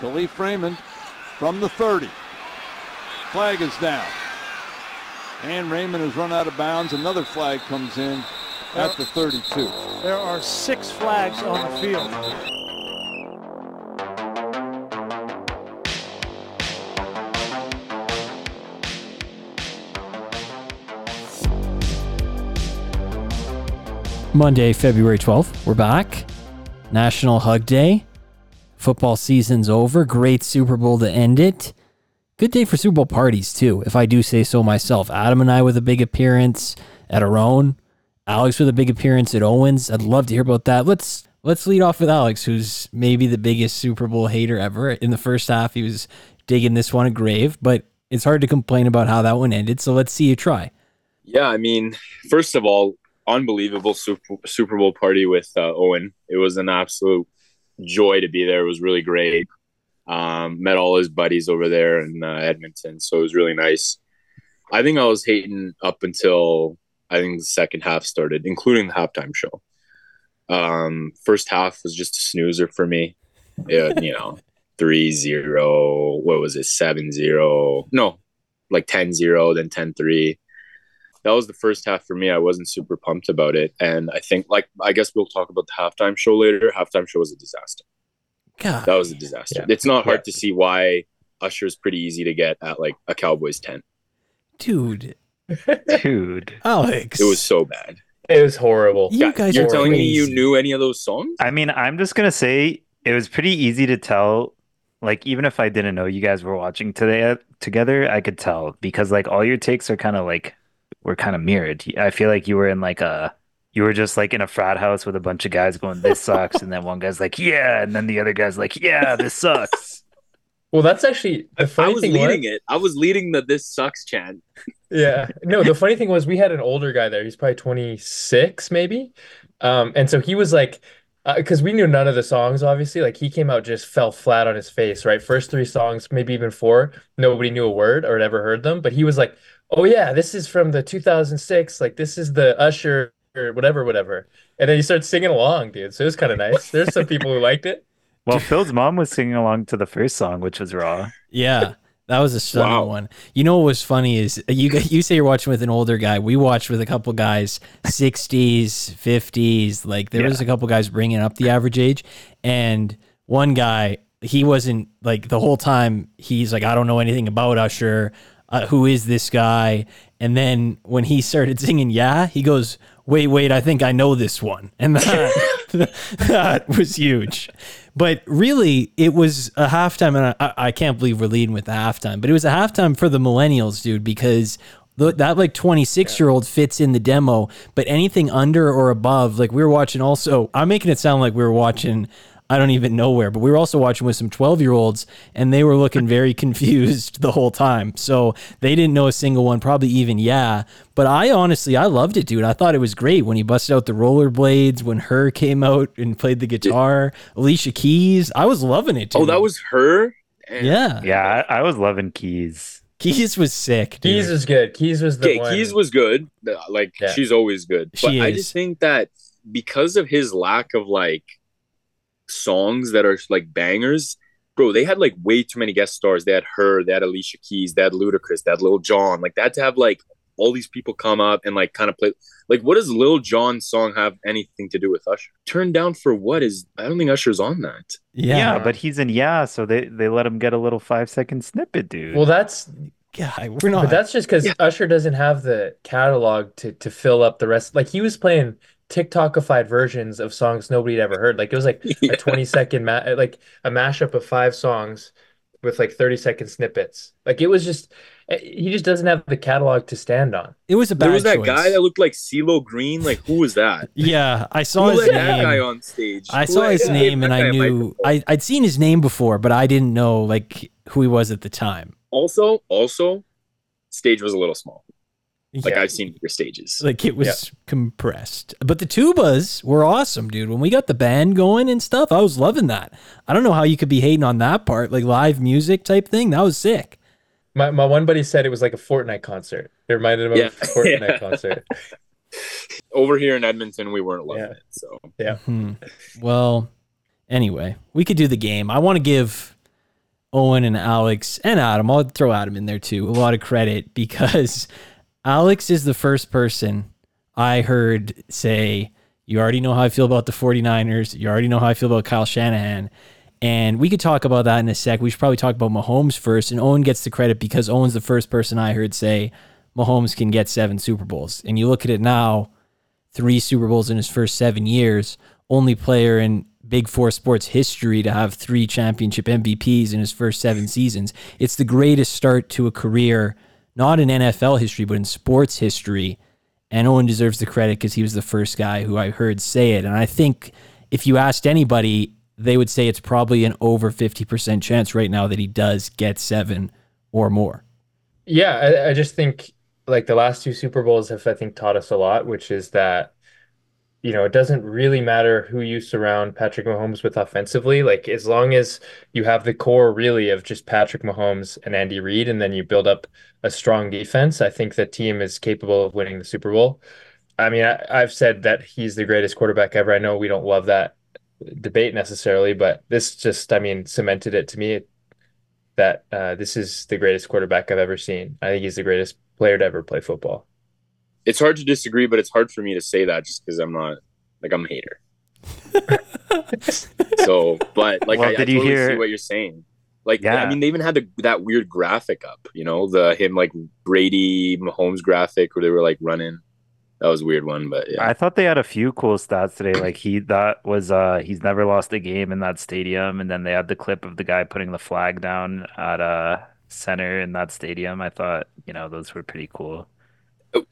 Kalif Raymond from the 30. Flag is down. And Raymond has run out of bounds. Another flag comes in at the 32. There are six flags on the field. Monday, February 12th. We're back. National Hug Day. Football season's over. Great Super Bowl to end it. Good day for Super Bowl parties, too, if I do say so myself. Adam and I with a big appearance at our own. Alex with a big appearance at Owens. I'd love to hear about that. Let's let's lead off with Alex, who's maybe the biggest Super Bowl hater ever. In the first half, he was digging this one a grave, but it's hard to complain about how that one ended. So let's see you try. Yeah, I mean, first of all, unbelievable Super, Super Bowl party with uh, Owen. It was an absolute joy to be there. It was really great. Um, met all his buddies over there in uh, Edmonton, so it was really nice. I think I was hating up until I think the second half started, including the halftime show. Um, first half was just a snoozer for me. It, you know, 3-0, what was it, 7-0? No, like 10-0, then 10-3 that was the first half for me. I wasn't super pumped about it, and I think like I guess we'll talk about the halftime show later. Halftime show was a disaster. God. That was a disaster. Yeah. It's not hard yeah. to see why Usher is pretty easy to get at like a Cowboys tent. Dude, dude, Alex, it was so bad. It was horrible. You guys You're are telling crazy. me you knew any of those songs? I mean, I'm just gonna say it was pretty easy to tell. Like, even if I didn't know you guys were watching today uh, together, I could tell because like all your takes are kind of like were kind of mirrored. I feel like you were in like a you were just like in a frat house with a bunch of guys going, "This sucks," and then one guy's like, "Yeah," and then the other guy's like, "Yeah, this sucks." Well, that's actually the funny I was thing leading was, it. I was leading the "This sucks" chant. Yeah, no. The funny thing was, we had an older guy there. He's probably twenty six, maybe. Um, and so he was like, because uh, we knew none of the songs, obviously. Like he came out just fell flat on his face. Right, first three songs, maybe even four, nobody knew a word or had ever heard them. But he was like, oh yeah, this is from the 2006. Like this is the Usher or whatever, whatever. And then you start singing along, dude. So it was kind of nice. There's some people who liked it. Well, Phil's mom was singing along to the first song, which was Raw. Yeah. That was a stunning Wow. one. You know what was funny is uh, you you say you're watching with an older guy. We watched with a couple guys, 60s, 50s. Like there was a couple guys bringing up the average age, and one guy he wasn't like the whole time. He's like, I don't know anything about Usher. Uh, who is this guy? And then when he started singing, yeah, he goes, wait, wait, I think I know this one, and that that was huge. But really, it was a halftime, and I, I can't believe we're leading with the halftime. But it was a halftime for the millennials, dude, because that like 26 year old fits in the demo. But anything under or above, like we were watching. Also, I'm making it sound like we were watching. I don't even know where, but we were also watching with some 12 year olds and they were looking very confused the whole time. So they didn't know a single one, probably even yeah. But I honestly, I loved it, dude. I thought it was great when he busted out the rollerblades, when her came out and played the guitar, Alicia Keys. I was loving it, dude. Oh, that was her. Damn. yeah. Yeah, I, I was loving Keys. Keys was sick, dude. Keys was good. Keys was the Okay, one. Keys was good. Like Yeah. she's always good. But She I just think that because of his lack of like songs that are like bangers, bro, they had like way too many guest stars. They had her, they had Alicia Keys, they had Ludacris, they had Lil Jon. Like that to have like all these people come up and like kind of play. Like, what does Lil Jon's song have anything to do with Usher? Turned down for what is? I don't think Usher's on that. Yeah. yeah. but he's in Yeah, so they, they let him get a little five second snippet, dude. well, that's Yeah, we're not. but that's just because Yeah. Usher doesn't have the catalog to to fill up the rest. Like he was playing TikTokified versions of songs nobody had ever heard. Like it was like Yeah. a 20 second ma- like a mashup of five songs with like 30 second snippets. Like it was just eh, he just doesn't have the catalog to stand on. it was a bad There was that choice. guy that looked like CeeLo Green. Like, who was that? Yeah, I saw Who his let that guy name. on stage? I Who saw let- his who name and I knew? I, I'd seen his name before, but I didn't know like who he was at the time. Also, also, stage was a little small. Like Yeah. I've seen bigger stages. like it was compressed. But the tubas were awesome, dude. When we got the band going and stuff, I was loving that. I don't know how you could be hating on that part, like live music type thing. That was sick. My my one buddy said it was like a Fortnite concert. It reminded him of Yeah. a Fortnite Yeah. concert. Over here in Edmonton, we weren't loving Yeah. it. So Hmm. Well, anyway, we could do the game. I want to give Owen and Alex and Adam, I'll throw Adam in there too, a lot of credit because Alex is the first person I heard say, You already know how I feel about the 49ers. You already know how I feel about Kyle Shanahan. And we could talk about that in a sec. We should probably talk about Mahomes first. And Owen gets the credit because Owen's the first person I heard say Mahomes can get seven Super Bowls. And you look at it now, three Super Bowls in his first seven years, only player in Big Four sports history to have three championship MVPs in his first seven seasons. It's the greatest start to a career, not in NFL history, but in sports history. And Owen deserves the credit because he was the first guy who I heard say it. And I think if you asked anybody, they would say it's probably an over 50% chance right now that he does get seven or more. Yeah, I, I just think like the last two Super Bowls have, I think, taught us a lot, which is that, you know, it doesn't really matter who you surround Patrick Mahomes with offensively. Like, as long as you have the core really of just Patrick Mahomes and Andy Reid, and then you build up a strong defense, I think the team is capable of winning the Super Bowl. I mean, I, I've said that he's the greatest quarterback ever. I know we don't love that debate necessarily, but this just, I mean, cemented it to me that uh, this is the greatest quarterback I've ever seen. I think he's the greatest player to ever play football. It's hard to disagree, but it's hard for me to say that just because I'm not like I'm a hater. so, but like Well, I, I did you totally hear- see what you're saying. Like, Yeah. I mean, they even had the, that weird graphic up, you know, the him like Brady Mahomes graphic where they were like running. That was a weird one, but yeah. I thought they had a few cool stats today. Like he that was uh he's never lost a game in that stadium, and then they had the clip of the guy putting the flag down at uh center in that stadium. I thought, you know, those were pretty cool.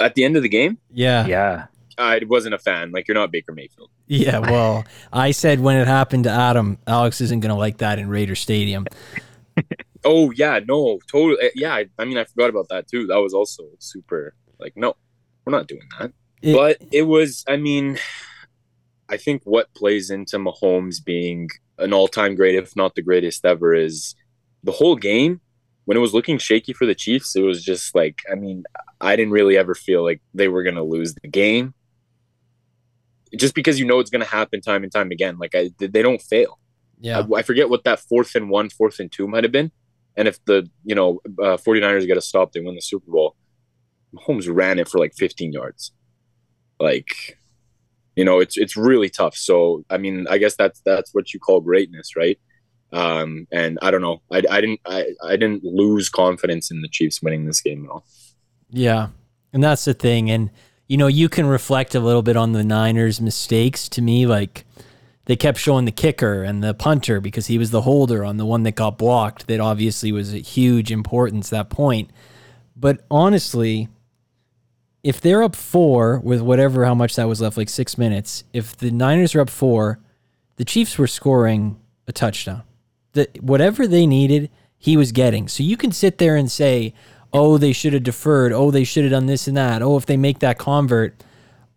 At the end of the game, Yeah. Yeah. I wasn't a fan. Like, you're not Baker Mayfield. Yeah, well, I said when it happened to Adam, Alex isn't going to like that in Raider Stadium. Oh yeah, no, totally. uh, Yeah, I, I mean, I forgot about that too. That was also super. Like, no, we're not doing that. It- but it was. I mean, I think what plays into Mahomes being an all-time great, if not the greatest ever, is the whole game. When it was looking shaky for the Chiefs, it was just like, I mean, I didn't really ever feel like they were gonna lose the game. Just because you know it's gonna happen time and time again. Like I, they don't fail. Yeah. I, I forget what that fourth and one, fourth and two might have been. And if the, you know, uh, 49ers get a stop, they win the Super Bowl. Mahomes ran it for like 15 yards. Like, you know, it's it's really tough. So, I mean, I guess that's that's what you call greatness, right? Um, and I don't know. I, I didn't I, I didn't lose confidence in the Chiefs winning this game at all. Yeah. And that's the thing. And, you know, you can reflect a little bit on the Niners' mistakes to me. Like, they kept showing the kicker and the punter because he was the holder on the one that got blocked. That obviously was a huge importance, that point. But honestly, if they're up four with whatever, how much that was left, like six minutes, if the Niners are up four, the Chiefs were scoring a touchdown. The, whatever they needed, he was getting. So you can sit there and say, oh, they should have deferred. Oh, they should have done this and that. Oh, if they make that convert.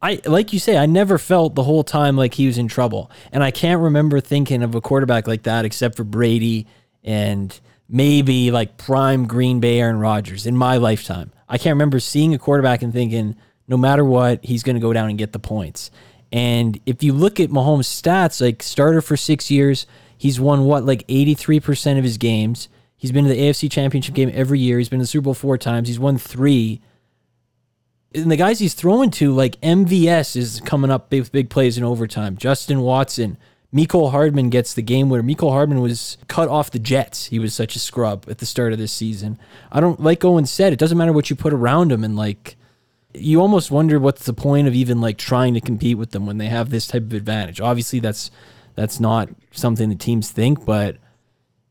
I like you say, I never felt the whole time like he was in trouble. And I can't remember thinking of a quarterback like that except for Brady and maybe like prime Green Bay Aaron Rodgers in my lifetime. I can't remember seeing a quarterback and thinking, no matter what, he's going to go down and get the points. And if you look at Mahomes' stats, like starter for six years, he's won what, like 83% of his games. He's been to the AFC Championship game every year. He's been to the Super Bowl four times. He's won three. And the guys he's throwing to, like MVS, is coming up with big plays in overtime. Justin Watson, Mecole Hardman gets the game winner. Mecole Hardman was cut off the Jets. He was such a scrub at the start of this season. I don't like Owen said. It doesn't matter what you put around him, and like you almost wonder what's the point of even like trying to compete with them when they have this type of advantage. Obviously, that's that's not something the teams think, but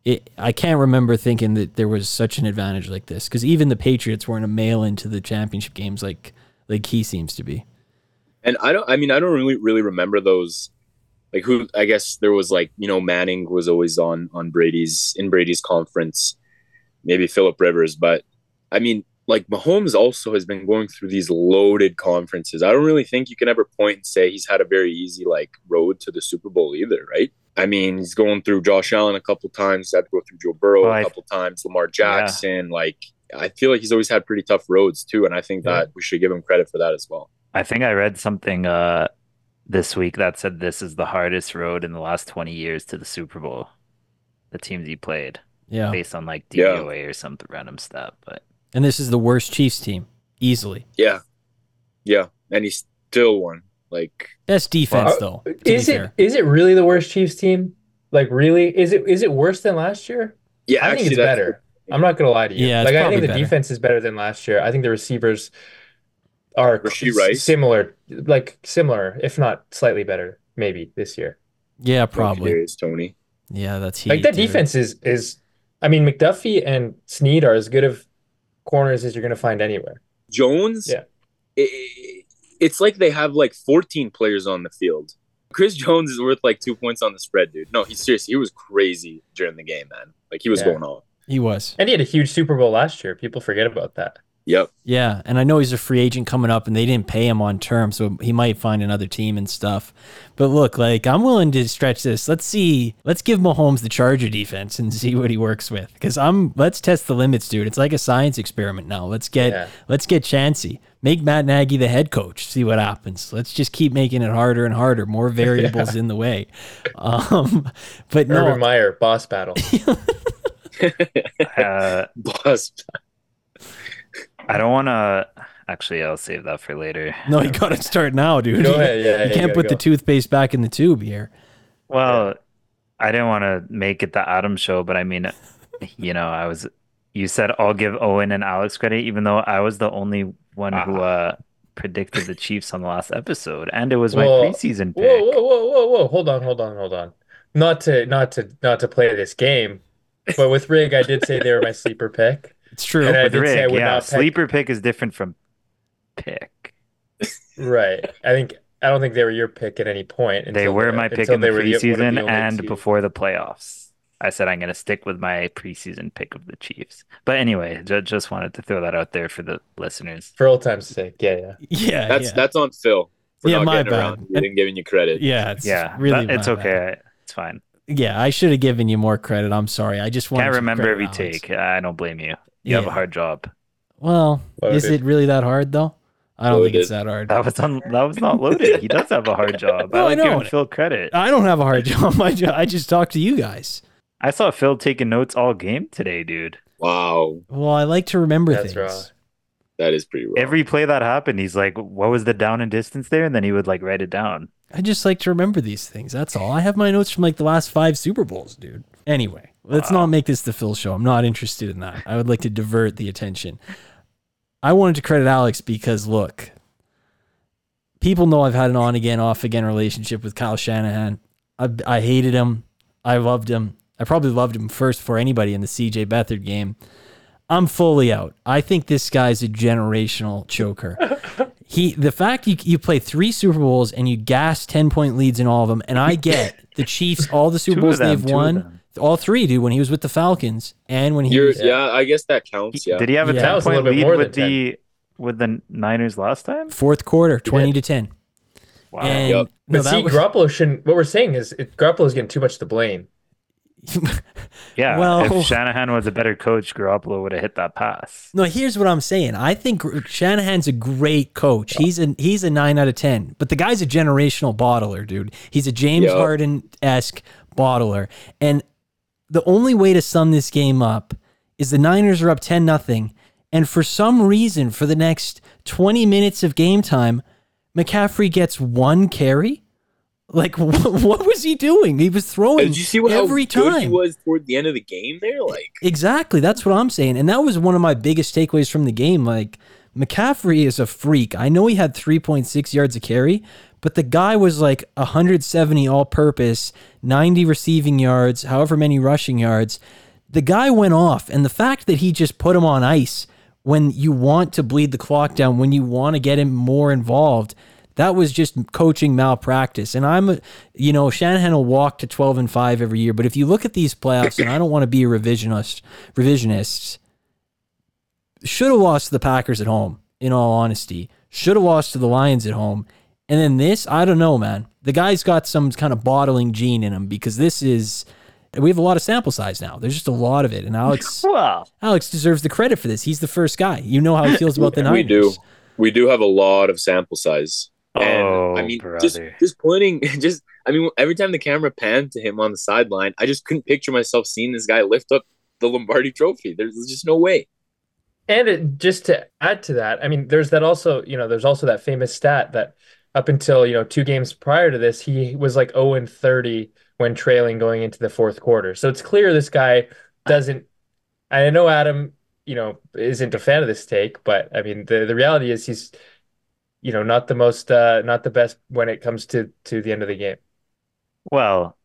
it, I can't remember thinking that there was such an advantage like this because even the Patriots weren't a mail into the championship games like like he seems to be. And I don't. I mean, I don't really really remember those. Like who? I guess there was like you know Manning was always on on Brady's in Brady's conference, maybe Philip Rivers, but I mean like Mahomes also has been going through these loaded conferences. I don't really think you can ever point and say he's had a very easy like road to the Super Bowl either, right? I mean, he's going through Josh Allen a couple times, had to go through Joe Burrow Well, a I- couple times, Lamar Jackson. Like I feel like he's always had pretty tough roads too, and I think Yeah. that we should give him credit for that as well. I think I read something uh this week that said this is the hardest road in the last 20 years to the Super Bowl. The teams he played. Yeah. based on like Yeah. DVOA or some random stat. But And this is the worst Chiefs team, easily. Yeah, yeah, and he still won. Like Best defense, Well, though. Is be it fair. is it really the worst Chiefs team? Like really? Is it is it worse than last year? yeah, I think it's that's- better. I'm not gonna lie to you. Yeah, like I probably think the better. defense is better than last year. I think the receivers are Rasheed s- similar, like similar, if not slightly better, maybe this year. Yeah, probably. Kadarius Toney. Yeah, that's heat. Like that dude. defense is is, I mean, McDuffie and Sneed are as good of corners as you're gonna find anywhere. Jones. Yeah. i- it's like they have like 14 players on the field. Chris Jones is worth like two points on the spread, dude. No, he's serious. He was crazy during the game, man. Like he was Yeah. going off. He was. And he had a huge Super Bowl last year. People forget about that. Yep. Yeah, and I know he's a free agent coming up, and they didn't pay him on term, so he might find another team and stuff. But look, like I'm willing to stretch this. Let's see. Let's give Mahomes the Charger defense and see what he works with. Because I'm. Let's test the limits, dude. It's like a science experiment now. Let's get. Yeah. Let's get chancy. Make Matt Nagy the head coach. See what happens. Let's just keep making it harder and harder. More variables in the way. Um, but no, Urban Meyer, boss battle. uh, Boss. I don't want to. Actually, I'll save that for later. no, you got to start now, dude. Go ahead, yeah, you yeah, can't go, put the toothpaste back in the tube here. Well, I didn't want to make it the Adam show, but I mean, you know, I was. You said I'll give Owen and Alex credit, even though I was the only one who uh predicted the Chiefs on the last episode, and it was my Whoa. preseason pick. whoa, whoa, whoa, whoa! Hold on, hold on, hold on. Not to, not to, not to play this game, but with Rig, I did say they were my sleeper pick. It's true. And I With did say I would yeah, not pick- sleeper pick is different from pick. Right. I think I don't think they were your pick at any point. They were the- my pick in the they were the- the preseason and two. before the playoffs. I said I'm going to stick with my preseason pick of the Chiefs. But anyway, ju- just wanted to throw that out there for the listeners. For old time's sake, yeah, yeah. Yeah, That's yeah. that's on Phil. For Yeah, not my getting around bad. to even giving you credit. yeah, it's Yeah, really that- it's okay. bad. It's fine. Yeah, I should have given you more credit. I'm sorry. I just wanted Can't remember credit every Alex. take. I don't blame you. You have a hard job. Well, is it really that hard though? I don't think it's that hard. That was on. That was not loaded. He does have a hard job. No, I I like know. giving Phil credit. I don't have a hard job. I ju- I just talked to you guys. I saw Phil taking notes all game today, dude. Wow, Well, I like to remember That's things. raw. that is pretty rough. Every play that happened, he's like, "What was the down and distance there?" And then he would like write it down. I just like to remember these things. That's all. I have my notes from like the last five Super Bowls, dude. Anyway, let's not make this the Phil show. I'm not interested in that. I would like to divert the attention. I wanted to credit Alex because look, people know I've had an on again, off again relationship with Kyle Shanahan. I, I hated him. I loved him. I probably loved him first for anybody in the CJ Beathard game. I'm fully out. I think this guy's a generational choker. He, the fact you you play three Super Bowls and you gas ten point leads in all of them, and I get the Chiefs all the Super Bowls them, they've won, all three, dude. When he was with the Falcons and when he You're, was yeah. I guess that counts. Yeah. Did he have a Yeah. Ten was a little point bit lead more with than the with the Niners last time? fourth quarter, twenty to ten. Wow. And Yep. But no, that see, was- Garoppolo shouldn't. What we're saying is, it, is getting too much to blame. Yeah. well- if Shanahan was a better coach, Garoppolo would have hit that pass. No, here's what I'm saying. I think Shanahan's a great coach. He's a he's a nine out of ten. But the guy's a generational bottler, dude. He's a James Yep. Harden esque bottler. And the only way to sum this game up is the Niners are up ten nothing, and for some reason, for the next 20 minutes of game time, McCaffrey gets one carry. Like what, what was he doing? He was throwing Did you see what every time. he was toward the end of the game? There, like Exactly. That's what I'm saying. And that was one of my biggest takeaways from the game. Like, McCaffrey is a freak. I know he had 3.6 yards a carry, but the guy was like 170 all purpose, 90 receiving yards, however many rushing yards. The guy went off. And the fact that he just put him on ice when you want to bleed the clock down, when you want to get him more involved, that was just coaching malpractice. And I'm, you know, Shanahan will walk to 12 and 5 every year. But if you look at these playoffs, and I don't want to be a revisionist, revisionist, should have lost to the Packers at home, in all honesty. Should have lost to the Lions at home. And then this, I don't know, man. The guy's got some kind of bottling gene in him because this is, we have a lot of sample size now. There's just a lot of it. And Alex, Wow. Alex deserves the credit for this. He's the first guy. You know how he feels about the Niners. we do, we do have a lot of sample size. And Oh, I mean, just just pointing, just I mean, every time the camera panned to him on the sideline, I just couldn't picture myself seeing this guy lift up the Lombardi Trophy. There's just no way. And it, just to add to that, I mean, there's that also, you know, there's also that famous stat that up until, you know, two games prior to this, he was like 0 and 30 when trailing going into the fourth quarter. So it's clear this guy doesn't. I know Adam, you know, isn't a fan of this take, but I mean, the the reality is he's, you know, not the most, uh, not the best when it comes to to the end of the game. Well,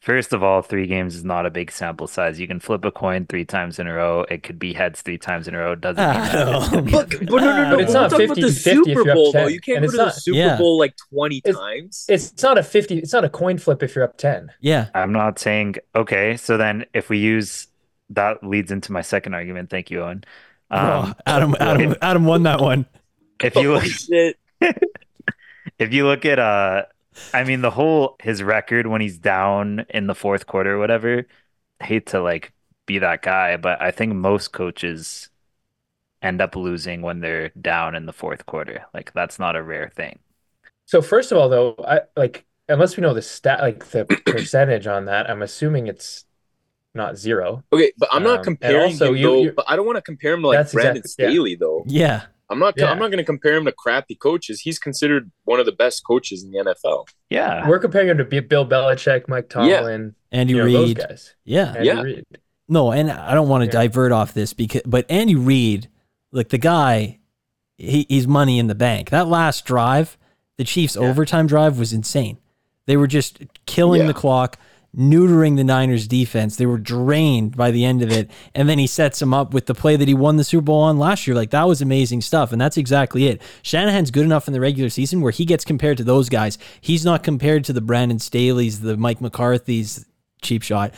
first of all, three games is not a big sample size. You can flip a coin three times in a row. It could be heads three times in a row. It doesn't mean that it's no. But, but no, no, no. But it's we're not talking about the 50-50 if Super you're up Bowl, though. You can't And go it's to the Super Yeah. Bowl like 20 It's- times. It's not a 50, it's not a coin flip if you're up 10. Yeah. I'm not saying okay. So then, if we use that, leads into my second argument. Thank you, Owen. Oh, Um, Adam, Adam, Adam won that one. If you oh, look, shit. if you look at uh, I mean the whole his record when he's down in the fourth quarter, or whatever. hate to like be that guy, but I think most coaches end up losing when they're down in the fourth quarter. Like that's not a rare thing. So first of all, though, I like unless we know the stat, like the percentage on that, I'm assuming it's not zero. Okay, but I'm Um, not and comparing also him you- though. But I don't want to compare him to like That's Brandon exactly- yeah. Staley though. Yeah. I'm not. Yeah. I'm not going to compare him to crappy coaches. He's considered one of the best coaches in the NFL. Yeah. We're comparing him to Bill Belichick, Mike Yeah. Tomlin, Andy you know, Reid. guys. Yeah. Andy Yeah. Reid. No, and I don't want to Yeah. divert off this because, but Andy Reid, like the guy, he, he's money in the bank. That last drive, the Chiefs' Yeah. overtime drive was insane. They were just killing Yeah. the clock, neutering the Niners defense. They were drained by the end of it. And then he sets them up with the play that he won the Super Bowl on last year. Like that was amazing stuff. And that's exactly it. Shanahan's good enough in the regular season where he gets compared to those guys. He's not compared to the Brandon Staley's, the Mike McCarthy's cheap shot.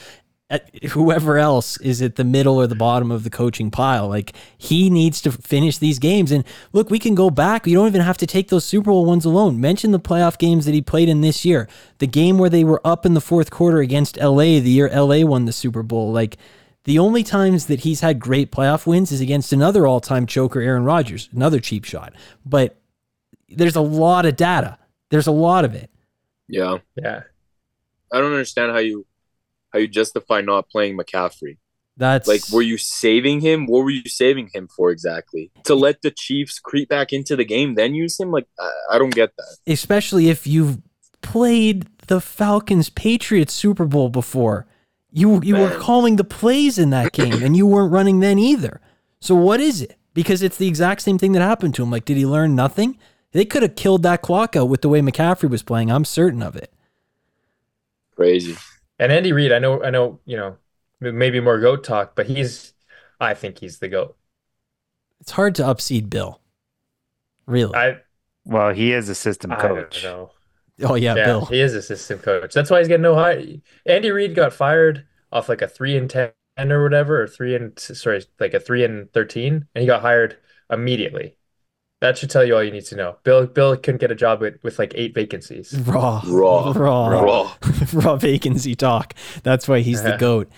At whoever else is at the middle or the bottom of the coaching pile. Like he needs to finish these games. And look, we can go back. You don't even have to take those Super Bowl ones alone. Mention the playoff games that he played in this year. The game where they were up in the fourth quarter against LA, the year LA won the Super Bowl. Like the only times that he's had great playoff wins is against another all-time choker, Aaron Rodgers, another cheap shot. But there's a lot of data. There's a lot of it. Yeah, Yeah. I don't understand how you how you justify not playing McCaffrey. That's Like, were you saving him? What were you saving him for exactly? To let the Chiefs creep back into the game, then use him? Like, I, I don't get that. especially if you've played the Falcons Patriots Super Bowl before. You you were calling the plays in that game and you weren't running then either. So what is it? Because it's the exact same thing that happened to him. Like, did he learn nothing? They could have killed that clock out with the way McCaffrey was playing. I'm certain of it. Crazy. And Andy Reid, I know, I know, you know, maybe more goat talk, but he's, I think he's the goat. It's hard to upseed Bill. Really? I, Well, he is a system I don't coach. know. oh yeah, Yeah, Bill. he is assistant coach. That's why he's getting no high. Andy Reid got fired off like a three and ten or whatever, or three and sorry, like a three and thirteen, and he got hired immediately. That should tell you all you need to know. Bill Bill couldn't get a job with, with like eight vacancies. Raw, Raw. raw, Raw. raw vacancy talk. That's why he's the goat.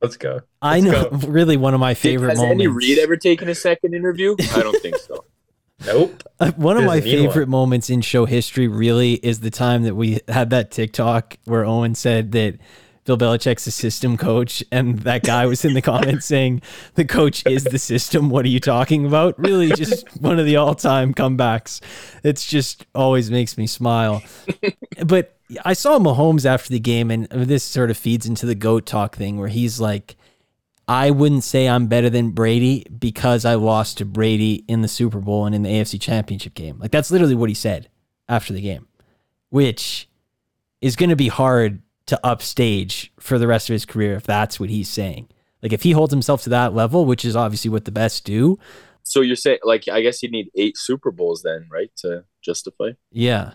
Let's go. I Let's know. go. Really, one of my favorite Has moments. Andy Reid ever taken a second interview? I don't think so. Nope. Uh, one of my Doesn't one. favorite moments in show history really is the time that we had that TikTok where Owen said that Bill Belichick's a system coach, and that guy was in the comments saying the coach is the system. What are you talking about? Really, just one of the all-time comebacks. It's just always makes me smile. But I saw Mahomes after the game, and this sort of feeds into the goat talk thing where he's like. I wouldn't say I'm better than Brady because I lost to Brady in the Super Bowl and in the AFC Championship game. Like that's literally what he said after the game, which is going to be hard to upstage for the rest of his career if that's what he's saying. Like if he holds himself to that level, which is obviously what the best do. So you're saying, like, I guess you need eight Super Bowls then, right, to justify? Yeah.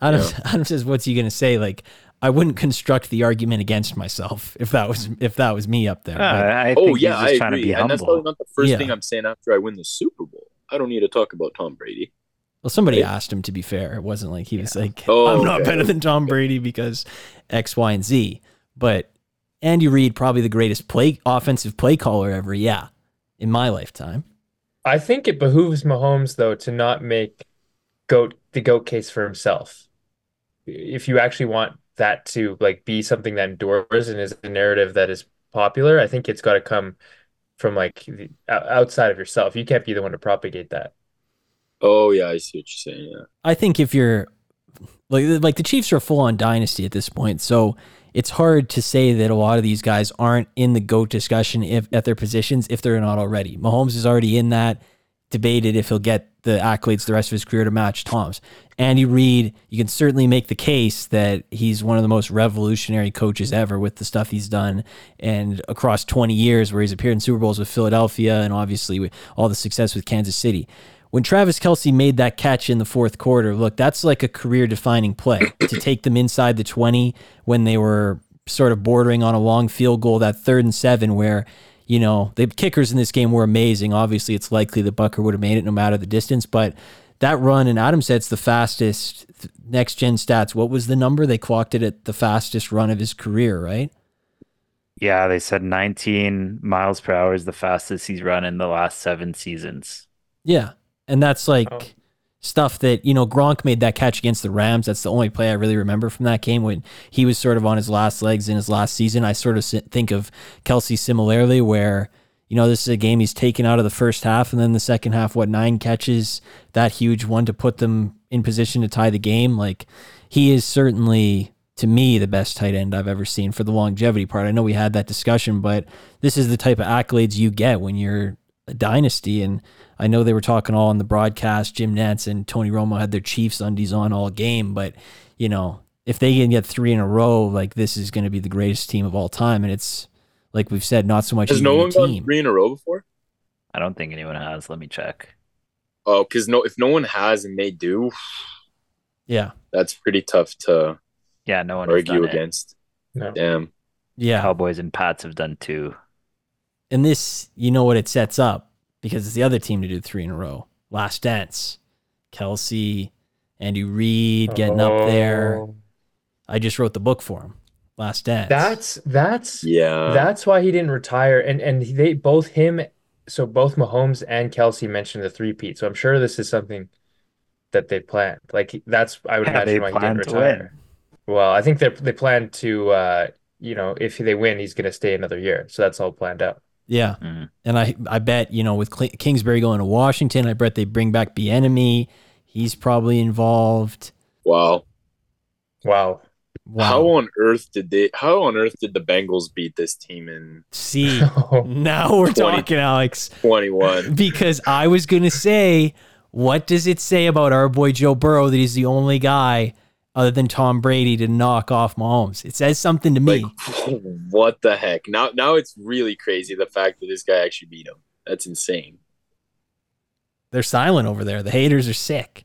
Adam, Adam says, "What's he going to say?" Like, I wouldn't construct the argument against myself if that was if that was me up there. Uh, But- I Oh yeah, he's just I trying to agree, be and that's probably not the first Yeah. thing I'm saying after I win the Super Bowl. I don't need to talk about Tom Brady. Well, somebody Right. asked him to be fair. It wasn't like he was like, Oh, I'm not okay. better than Tom Brady because X, Y, and Z. But Andy Reid, probably the greatest play offensive play caller ever. Yeah. In my lifetime. I think it behooves Mahomes though to not make goat the goat case for himself. If you actually want that to like be something that endures and is a narrative that is popular. I think it's got to come from like the, outside of yourself. You can't be the one to propagate that. Oh yeah, I see what you're saying. Yeah. I think if you're like like the Chiefs are full on dynasty at this point, so it's hard to say that a lot of these guys aren't in the GOAT discussion if at their positions if they're not already. Mahomes is already in that debated if he'll get the accolades the rest of his career to match Tom's. Andy Reid, you can certainly make the case that he's one of the most revolutionary coaches ever with the stuff he's done and across 20 years where he's appeared in Super Bowls with Philadelphia and obviously all the success with Kansas City. When Travis Kelce made that catch in the fourth quarter, look, that's like a career defining play to take them inside the 20 when they were sort of bordering on a long field goal, that third and seven where you know, the kickers in this game were amazing. Obviously, it's likely that Butker would have made it no matter the distance, but that run, and Adam said it's the fastest next gen stats. What was the number? They clocked it at the fastest run of his career, right? Yeah, they said 19 miles per hour is the fastest he's run in the last seven seasons. Yeah. And that's like Oh. stuff that, you know, Gronk made that catch against the Rams. That's the only play I really remember from that game when he was sort of on his last legs in his last season. I sort of think of Kelce similarly, where, you know, this is a game he's taken out of the first half and then the second half, what, nine catches, that huge one to put them in position to tie the game. Like, he is certainly, to me, the best tight end I've ever seen for the longevity part. I know we had that discussion, but this is the type of accolades you get when you're a dynasty. And I know they were talking all on the broadcast. Jim Nantz and Tony Romo had their Chiefs undies on all game, but you know, if they can get three in a row, like this is going to be the greatest team of all time. And it's like we've said, not so much Has no the one gone team. three in a row before? I don't think anyone has. Let me check. Oh, because no, if no one has and they do, Yeah, that's pretty tough to Yeah, no one argue against. No. Damn. yeah. Cowboys and Pats have done two. And this, you know what it sets up because it's the other team to do three in a row. Last dance, Kelce, Andy Reid getting up there. Oh. I just wrote the book for him. Last dance. That's that's Yeah. that's why he didn't retire. And and they both him, so both Mahomes and Kelce mentioned the three-peat. So I'm sure this is something that they planned. Like that's I would Yeah, imagine why he didn't plan to retire. Well, I think they they plan to uh, you know, if they win, he's gonna stay another year. So that's all planned out. Yeah. Mhm. And I I bet, you know, with Cl- Kingsbury going to Washington, I bet they bring back Bieniemy. He's probably involved. wow. Wow. Wow. How on earth did they? How on earth did the Bengals beat this team in See, now we're 20. talking, Alex. 21? Because I was going to say, what does it say about our boy Joe Burrow that he's the only guy other than Tom Brady to knock off Mahomes? It says something to me. Like, what the heck? Now, now it's really crazy the fact that this guy actually beat him. That's insane. They're silent over there. The haters are sick.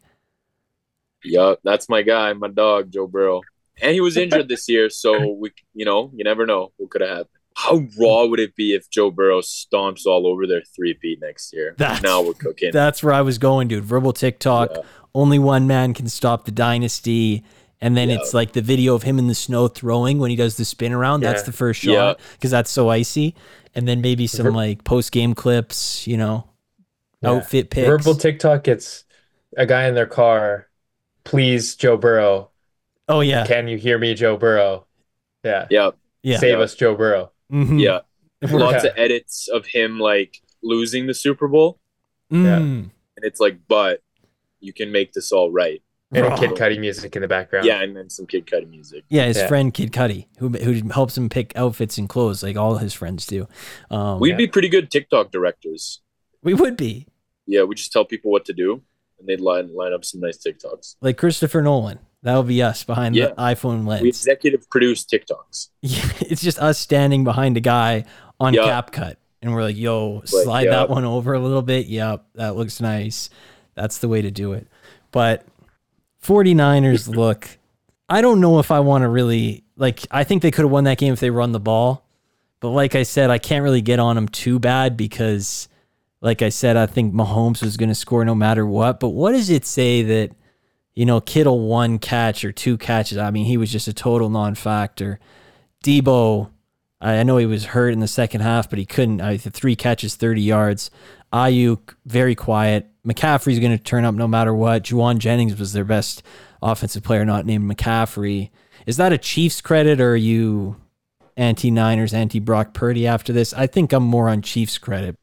Yup, that's my guy, my dog, Joe Burrow. And he was injured this year, so we, you know, you never know what could have happened. How raw would it be if Joe Burrow stomps all over their three peat next year? That's- now we're cooking. That's where I was going, dude. Verbal TikTok. Yeah. Only one man can stop the dynasty. And then Yeah. it's like the video of him in the snow throwing when he does the spin around. That's the first shot because that's so icy. And then maybe some Ver- like post game clips, you know, Yeah. outfit pics. Verbal TikTok gets a guy in their car. Please, Joe Burrow. oh yeah, Can you hear me, Joe Burrow? Yeah. Yep. yeah, Save Yeah. us, Joe Burrow. Mhm. yeah. Lots of edits of him like losing the Super Bowl, Mm. and it's like, but you can make this all right. And Bro. Kid Cudi music in the background. Yeah, and then some Kid Cudi music. Yeah, his Yeah. friend Kid Cudi, who who helps him pick outfits and clothes, like all his friends do. Um, We'd be pretty good TikTok directors. we would be Yeah, we just tell people what to do, and they'd line line up some nice TikToks. like Christopher Nolan. That would be us behind Yeah. the iPhone lens. We lens. executive produce TikToks. Yeah, it's just us standing behind a guy on Yeah. CapCut, and we're like, "Yo, slide yeah. that one over a little bit." Yep, that looks nice. That's the way to do it. But 49ers look. I don't know if I want to really like. I think they could have won that game if they run the ball, but like I said, I can't really get on them too bad because, like I said, I think Mahomes was going to score no matter what. But what does it say that? You know, Kittle one catch or two catches. I mean, he was just a total non-factor. Deebo, I know he was hurt in the second half, but he couldn't. I three catches, 30 yards. Aiyuk, very quiet. McCaffrey's going to turn up no matter what. Jauan Jennings was their best offensive player, not named McCaffrey. Is that a Chiefs credit or are you anti Niners, anti Brock Purdy after this. I think I'm more on Chiefs credit.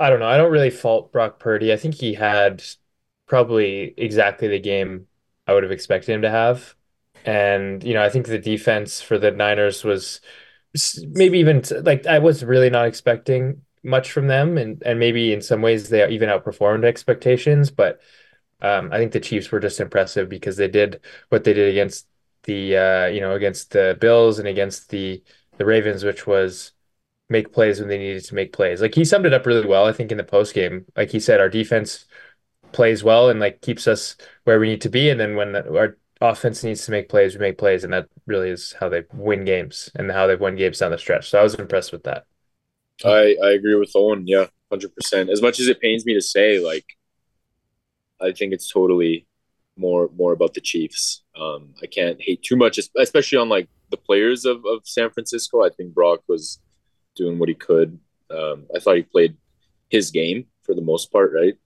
I don't know. I don't really fault Brock Purdy. I think he had probably exactly the game I would have expected him to have. And, you know, I think the defense for the Niners was maybe even like I was really not expecting much from them. And, and maybe in some ways they even outperformed expectations. But um, I think the Chiefs were just impressive because they did what they did against the, uh, you know, against the Bills and against the, the Ravens, which was make plays when they needed to make plays. Like he summed it up really well, I think, in the post game. Like he said, our defense plays well and like keeps us where we need to be, and then when the, our offense needs to make plays, we make plays, and that really is how they win games and how they've won games down the stretch. So I was impressed with that. I I agree with Owen. Yeah, hundred percent. As much as it pains me to say, like, I think it's totally more more about the Chiefs. Um, I can't hate too much, especially on like the players of of San Francisco. I think Brock was doing what he could. Um, I thought he played his game for the most part, right?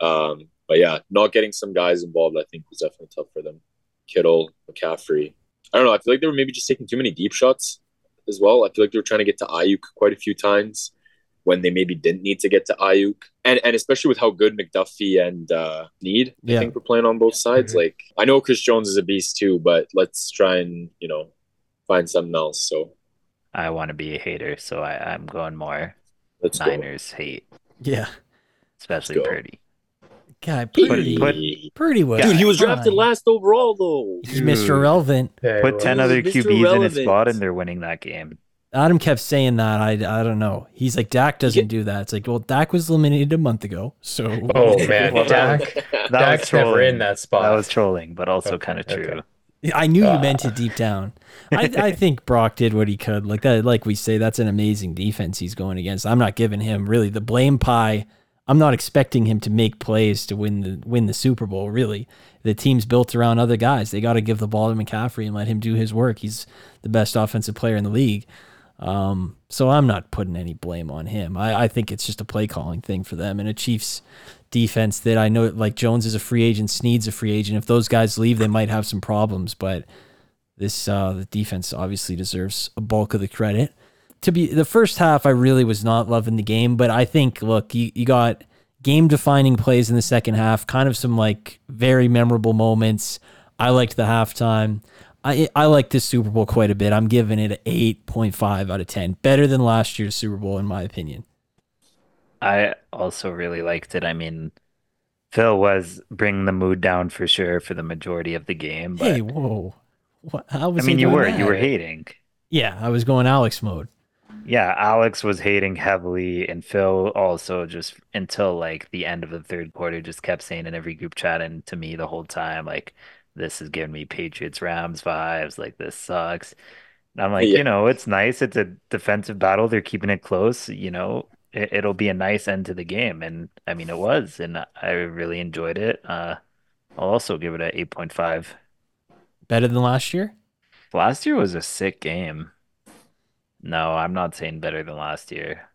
Um, but yeah, not getting some guys involved, I think, was definitely tough for them. Kittle, McCaffrey. I don't know. I feel like they were maybe just taking too many deep shots as well. I feel like they were trying to get to Aiyuk quite a few times when they maybe didn't need to get to Aiyuk, and and especially with how good McDuffie and uh, Need I Yeah. think were playing on both sides. Mhm. Like I know Chris Jones is a beast too, but let's try and you know find something else. So I want to be a hater, so I, I'm going more let's go. Niners hate, Yeah. especially Let's go. Purdy. God, Put- Purdy. put- Purdy was. Dude, he was drafted fine. last overall though. He's Mr. Irrelevant. Yeah, Put ten other Mr. QBs in his spot, and they're winning that game. Adam kept saying that. I, I don't know. He's like, Dak doesn't do that. It's like, well, Dak was eliminated a month ago. So, Oh man, Well, that Dak. That Dak's was never in that spot. That was trolling, but also Okay, kind of okay. true. I knew you Ah. meant it deep down. I, I think Brock did what he could. Like that, like we say, that's an amazing defense he's going against. I'm not giving him really the blame pie. I'm not expecting him to make plays to win the win the Super Bowl. Really, the team's built around other guys. They got to give the ball to McCaffrey and let him do his work. He's the best offensive player in the league. Um, so I'm not putting any blame on him. I, I think it's just a play calling thing for them and a Chiefs defense that I know like Jones is a free agent, Sneed's a free agent. If those guys leave, they might have some problems, but this uh the defense obviously deserves a bulk of the credit. To be the first half I really was not loving the game, but I think look, you, you got game defining plays in the second half, kind of some like very memorable moments. I liked the halftime. I I like this Super Bowl quite a bit. I'm giving it an 8.5 out of 10. Better than last year's Super Bowl in my opinion. I also really liked it. I mean, Phil was bringing the mood down for sure for the majority of the game, but Hey, whoa. What, how I mean, you were you were hating. Yeah, I was going Alex mode. Yeah, Alex was hating heavily, and Phil also just until like the end of the third quarter just kept saying in every group chat and to me the whole time, like, this is giving me Patriots Rams vibes, like this sucks. And I'm like, Yeah. you know, it's nice. It's a defensive battle. They're keeping it close, you know. It, it'll be a nice end to the game. And I mean it was, and I really enjoyed it. Uh I'll also give it a 8.5. Better than last year? Last year was a sick game. No, I'm not saying better than last year.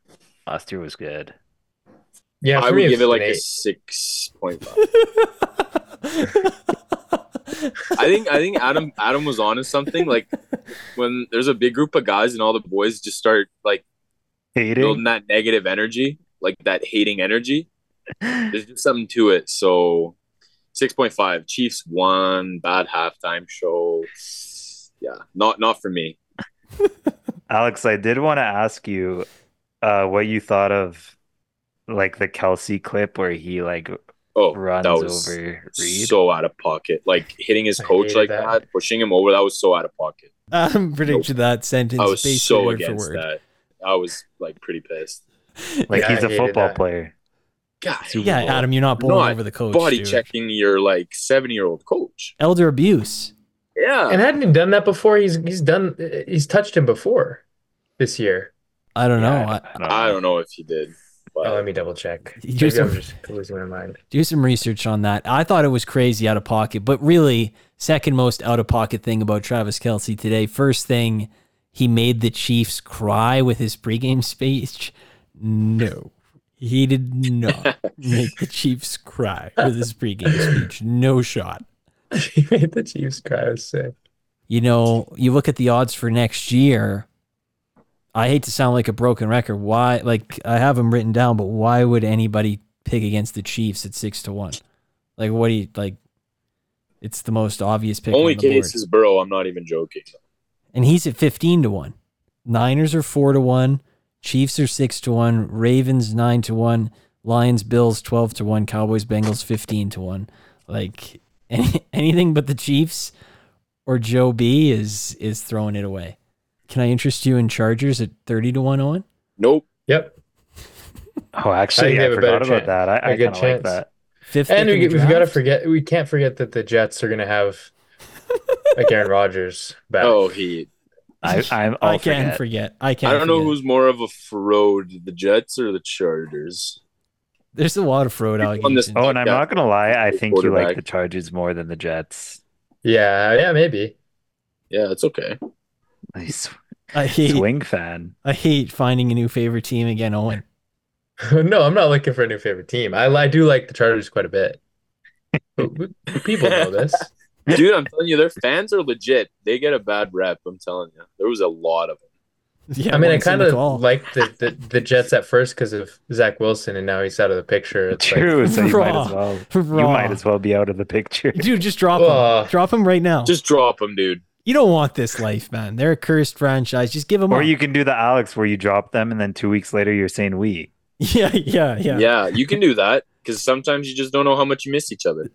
Last year was good. yeah, I would give it like an a six point five. I think I think Adam Adam was onto something. Like when there's a big group of guys and all the boys just start like Hating. building that negative energy, like that hating energy. There's just something to it. So six point five. Chiefs won. Bad halftime show. Yeah, not not for me. Alex, I did want to ask you uh what you thought of like the Kelce clip where he like Oh, runs that was over Reid. so out of pocket. Like hitting his coach like that. that. pushing him over. That was so out of pocket. I'm predicting that sentence I was so word against word. that. I was like pretty pissed. Like Yeah, he's I a football that. player. God, Yeah, Adam, you're not bowling Not over the coach. body dude. checking your like seven year old coach. Elder abuse. Yeah. And hadn't he done that before? He's he's done he's touched him before this year. I don't know. Yeah, I, I don't know if he did. But Oh, let me double check. You Maybe just- I'm just losing my mind. do some research on that. I thought it was crazy out of pocket, but really, second most out of pocket thing about Travis Kelce today. First thing, he made the Chiefs cry with his pregame speech. No, he did not make the Chiefs cry with his pregame speech. No shot. he made the Chiefs cry. I was sick. You know, you look at the odds for next year. I hate to sound like a broken record. Why? Like I have them written down, but why would anybody pick against the Chiefs at six to one? Like what do you like? It's the most obvious pick. Only on the case board. is Burrow. I'm not even joking. and he's at fifteen to one. Niners are four to one. Chiefs are six to one. Ravens nine to one. Lions, Bills twelve to one. Cowboys, Bengals fifteen to one. Like any, anything but the Chiefs or Joe B is is throwing it away. Can I interest you in Chargers at thirty to one? Owen. Nope. Yep. Oh, actually, they I, have a forgot about chan- that. I, a I good kind of like chance. that. Fifth. And we, we've got to forget, we can't forget that the Jets are going to have like Aaron Rodgers back. Oh, he. I, I'm. I'll I can forget. forget. I can't. I don't know who's more of a fraud, the Jets or the Chargers. There's a lot of fraud on this- allegations. Oh, and I'm not gonna lie. I think you like the Chargers more than the Jets. Yeah, yeah, maybe. Yeah, it's okay. Nice I hate. swing fan. I hate finding a new favorite team again, Owen. no, I'm not looking for a new favorite team. I, I do like the Chargers quite a bit. People know this. Dude, I'm telling you, their fans are legit. They get a bad rep. I'm telling you. There was a lot of them. Yeah, I mean, I kind of call. liked the, the, the Jets at first because of Zach Wilson, and now he's out of the picture. It's like, True. so you might as well. Raw. You might as well be out of the picture. Dude, just drop Ugh. him. Drop him right now. Just drop them, dude. you don't want this life, man. They're a cursed franchise. Just give them Or up. you can do the Alex where you drop them and then two weeks later you're saying we. Yeah, yeah, yeah. Yeah, you can do that because sometimes you just don't know how much you miss each other.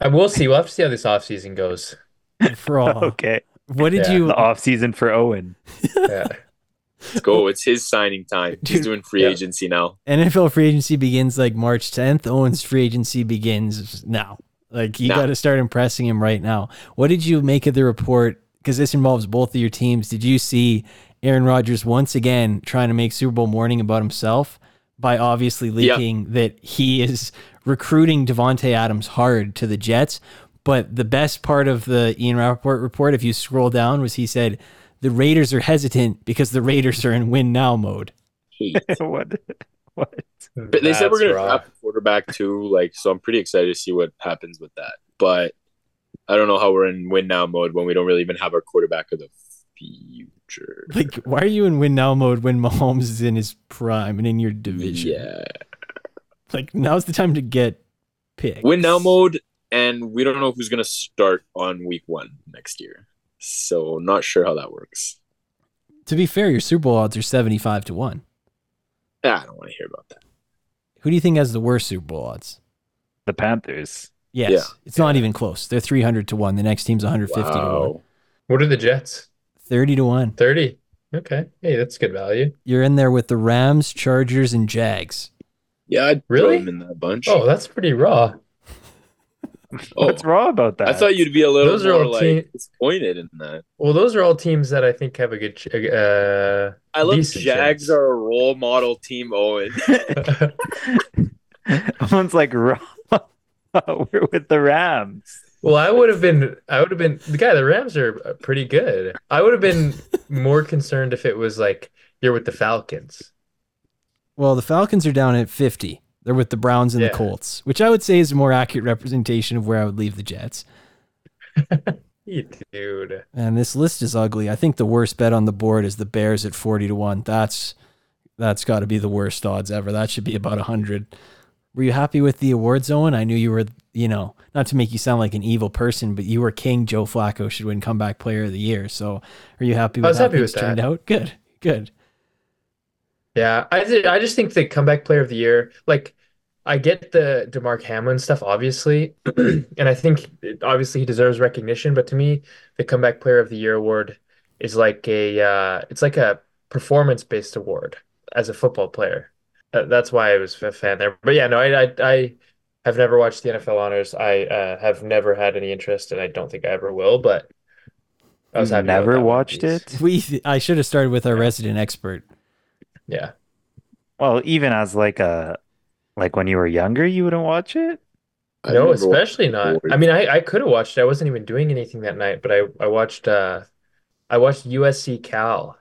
I will see. We'll have to see how this offseason goes. Raw. Okay. What did Yeah. you? The off season for Owen. Yeah. Let's go. It's his signing time. He's doing free yeah. agency now. NFL free agency begins like March 10th. Owen's free agency begins now. Like you Now. got to start impressing him right now. What did you make of the report? Because this involves both of your teams. Did you see Aaron Rodgers once again trying to make Super Bowl morning about himself by obviously Yeah. leaking that he is recruiting Davante Adams hard to the Jets? But the best part of the Ian Rapoport report, if you scroll down, was he said the Raiders are hesitant because the Raiders are in win now mode. Hate. what? What? But they said we're gonna raw. draft a quarterback too. Like, so I'm pretty excited to see what happens with that. But I don't know how we're in win now mode when we don't really even have our quarterback of the future. Like, why are you in win now mode when Mahomes is in his prime and in your division? Yeah, Like, now's the time to get picked. win now mode, and we don't know who's gonna start on week one next year. So not sure how that works. To be fair, your Super Bowl odds are 75 to 1. Ah, I don't want to hear about that. Who do you think has the worst Super Bowl odds? The Panthers. Yes. Yeah. It's not even close. They're 300 to 1. The next team's 150 to 1. What are the Jets? 30 to 1. 30. Okay. Hey, that's good value. You're in there with the Rams, Chargers, and Jags. Yeah, I'd Really? throw him in that bunch. Oh, that's pretty raw. Oh, What's wrong about that? I thought you'd be a little Those are more all like team- disappointed in that. Well, those are all teams that I think have a good. ch- Uh, I love Decent Jags chance. are a role model team, Owen. Owen's like wrong. We're with the Rams. well, I would have been. I would have been. The guy, the Rams are uh, pretty good. I would have been more concerned if it was like you're with the Falcons. Well, the Falcons are down at 50. They're with the Browns and Yeah. the Colts, which I would say is a more accurate representation of where I would leave the Jets. Dude. And this list is ugly. I think the worst bet on the board is the Bears at 40 to 1. That's that's got to be the worst odds ever. That should be about 100. Were you happy with the awards, Owen? I knew you were, you know, not to make you sound like an evil person, but you were king Joe Flacco should win comeback player of the year. So, are you happy with I was how happy things with turned out? Good. Good. Yeah, I th- I just think the comeback player of the year, like I get the Damar Hamlin stuff, obviously, and I think it- obviously he deserves recognition. But to me, the comeback player of the year award is like a uh, it's like a performance based award as a football player. Uh, that's why I was a fan there. But yeah, no, I I, I have never watched the NFL honors. I uh, have never had any interest, and I don't think I ever will. But I was You happy never watched it. We I should have started with our resident expert. Yeah. Well, even as like a like when you were younger, you wouldn't watch it. I No, especially not. watching I mean, I, I could have watched it. I wasn't even doing anything that night, but I, I watched uh I watched USC Cal,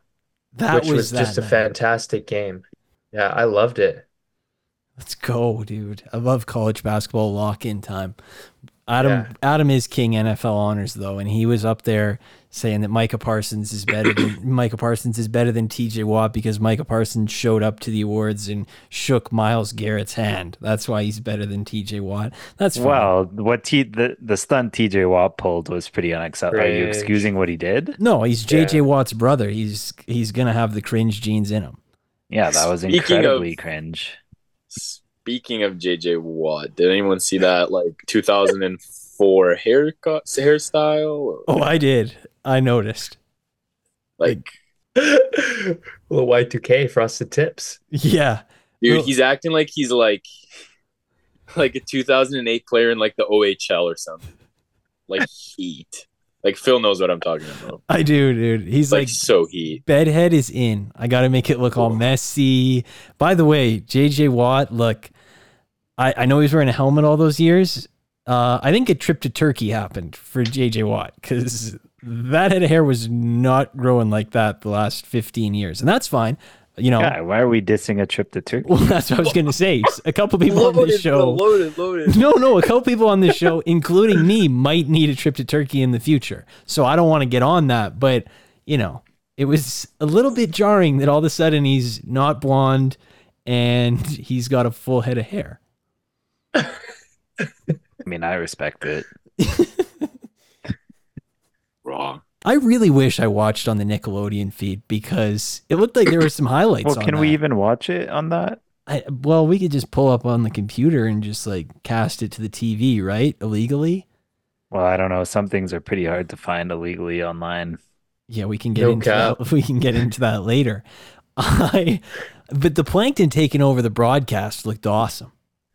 That which was, was that just a fantastic game. Yeah, I loved it. Let's go, dude. I love college basketball lock in time. Adam Yeah. Adam is king NFL honors though, and he was up there saying that Micah Parsons is better than Micah Parsons is better than TJ Watt because Micah Parsons showed up to the awards and shook Myles Garrett's hand. That's why he's better than TJ Watt. That's fine. Well, what T the the stunt TJ Watt pulled was pretty unacceptable. Are you excusing what he did? no, he's JJ Yeah. Watt's brother. He's he's gonna have the cringe genes in him. Yeah, that was Speaking of- incredibly cringe. Speaking of JJ Watt, did anyone see that like 2004 haircut hairstyle? Oh, I did. I noticed. Like, little Y2K frosted tips. Yeah. dude, he's acting like he's like like a 2008 player in like the OHL or something. Like Heat. Like Phil knows what I'm talking about. I do, dude. He's Like, like so Heat. bedhead is in. I got to make it look all messy. By the way, JJ Watt, look, I, I know he's wearing a helmet all those years. Uh, I think a trip to Turkey happened for JJ Watt because that head of hair was not growing like that the last 15 years. And that's fine. You know, Yeah, why are we dissing a trip to Turkey? well, that's what I was going to say. A couple people on this show. loaded, loaded. No, no, a couple people on this show, including me, might need a trip to Turkey in the future. So I don't want to get on that, but you know, it was a little bit jarring that all of a sudden he's not blonde and he's got a full head of hair. I mean, I respect it. Wrong. I really wish I watched on the Nickelodeon feed because it looked like there were some highlights. Well, on can we even watch it on that? I, well, we could just pull up on the computer and just like cast it to the TV, right? Illegally. Well, I don't know. Some things are pretty hard to find illegally online. Yeah, we can get No into cap. that. We can get into that later. I, but the plankton taking over the broadcast looked awesome.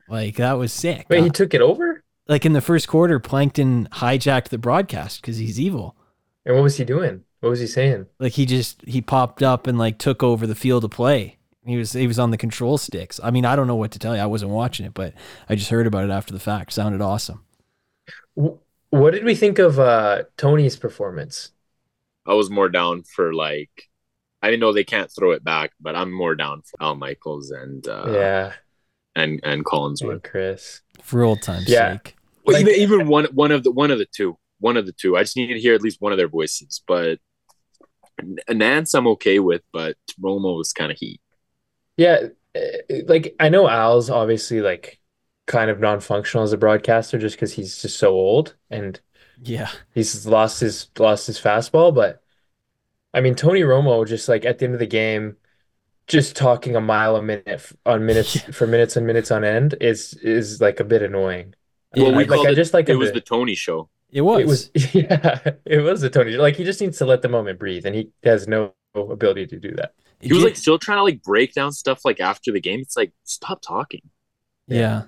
Like that was sick. Wait, Uh, he took it over? like in the first quarter, plankton hijacked the broadcast because he's evil. And what was he doing? What was he saying? Like he just he popped up and like took over the field of play. He was he was on the control sticks. I mean, I don't know what to tell you. I wasn't watching it, but I just heard about it after the fact. Sounded awesome. What did we think of uh Tony's performance? I was more down for like I didn't know they can't throw it back, but I'm more down for Al Michaels and uh yeah, and and and Collinsworth. Chris. For old time's Yeah. sake. Well, Like- even even one one of the one of the two, one of the two. I just need to hear at least one of their voices. But N- Nantz, I'm okay with, but Romo was kind of heat. Yeah, uh, like I know Al's obviously like kind of non-functional as a broadcaster just because he's just so old and Yeah. he's lost his lost his fastball. But I mean, Tony Romo just like at the end of the game, just talking a mile a minute on minutes for minutes and minutes on end is is like a bit annoying. Yeah, Well, we like called I it. just like it was to- the Tony show. It was. It was yeah, it was a Tony. Like he just needs to let the moment breathe, and he has no ability to do that. He was J- like still trying to like break down stuff like after the game. It's like stop talking. Yeah.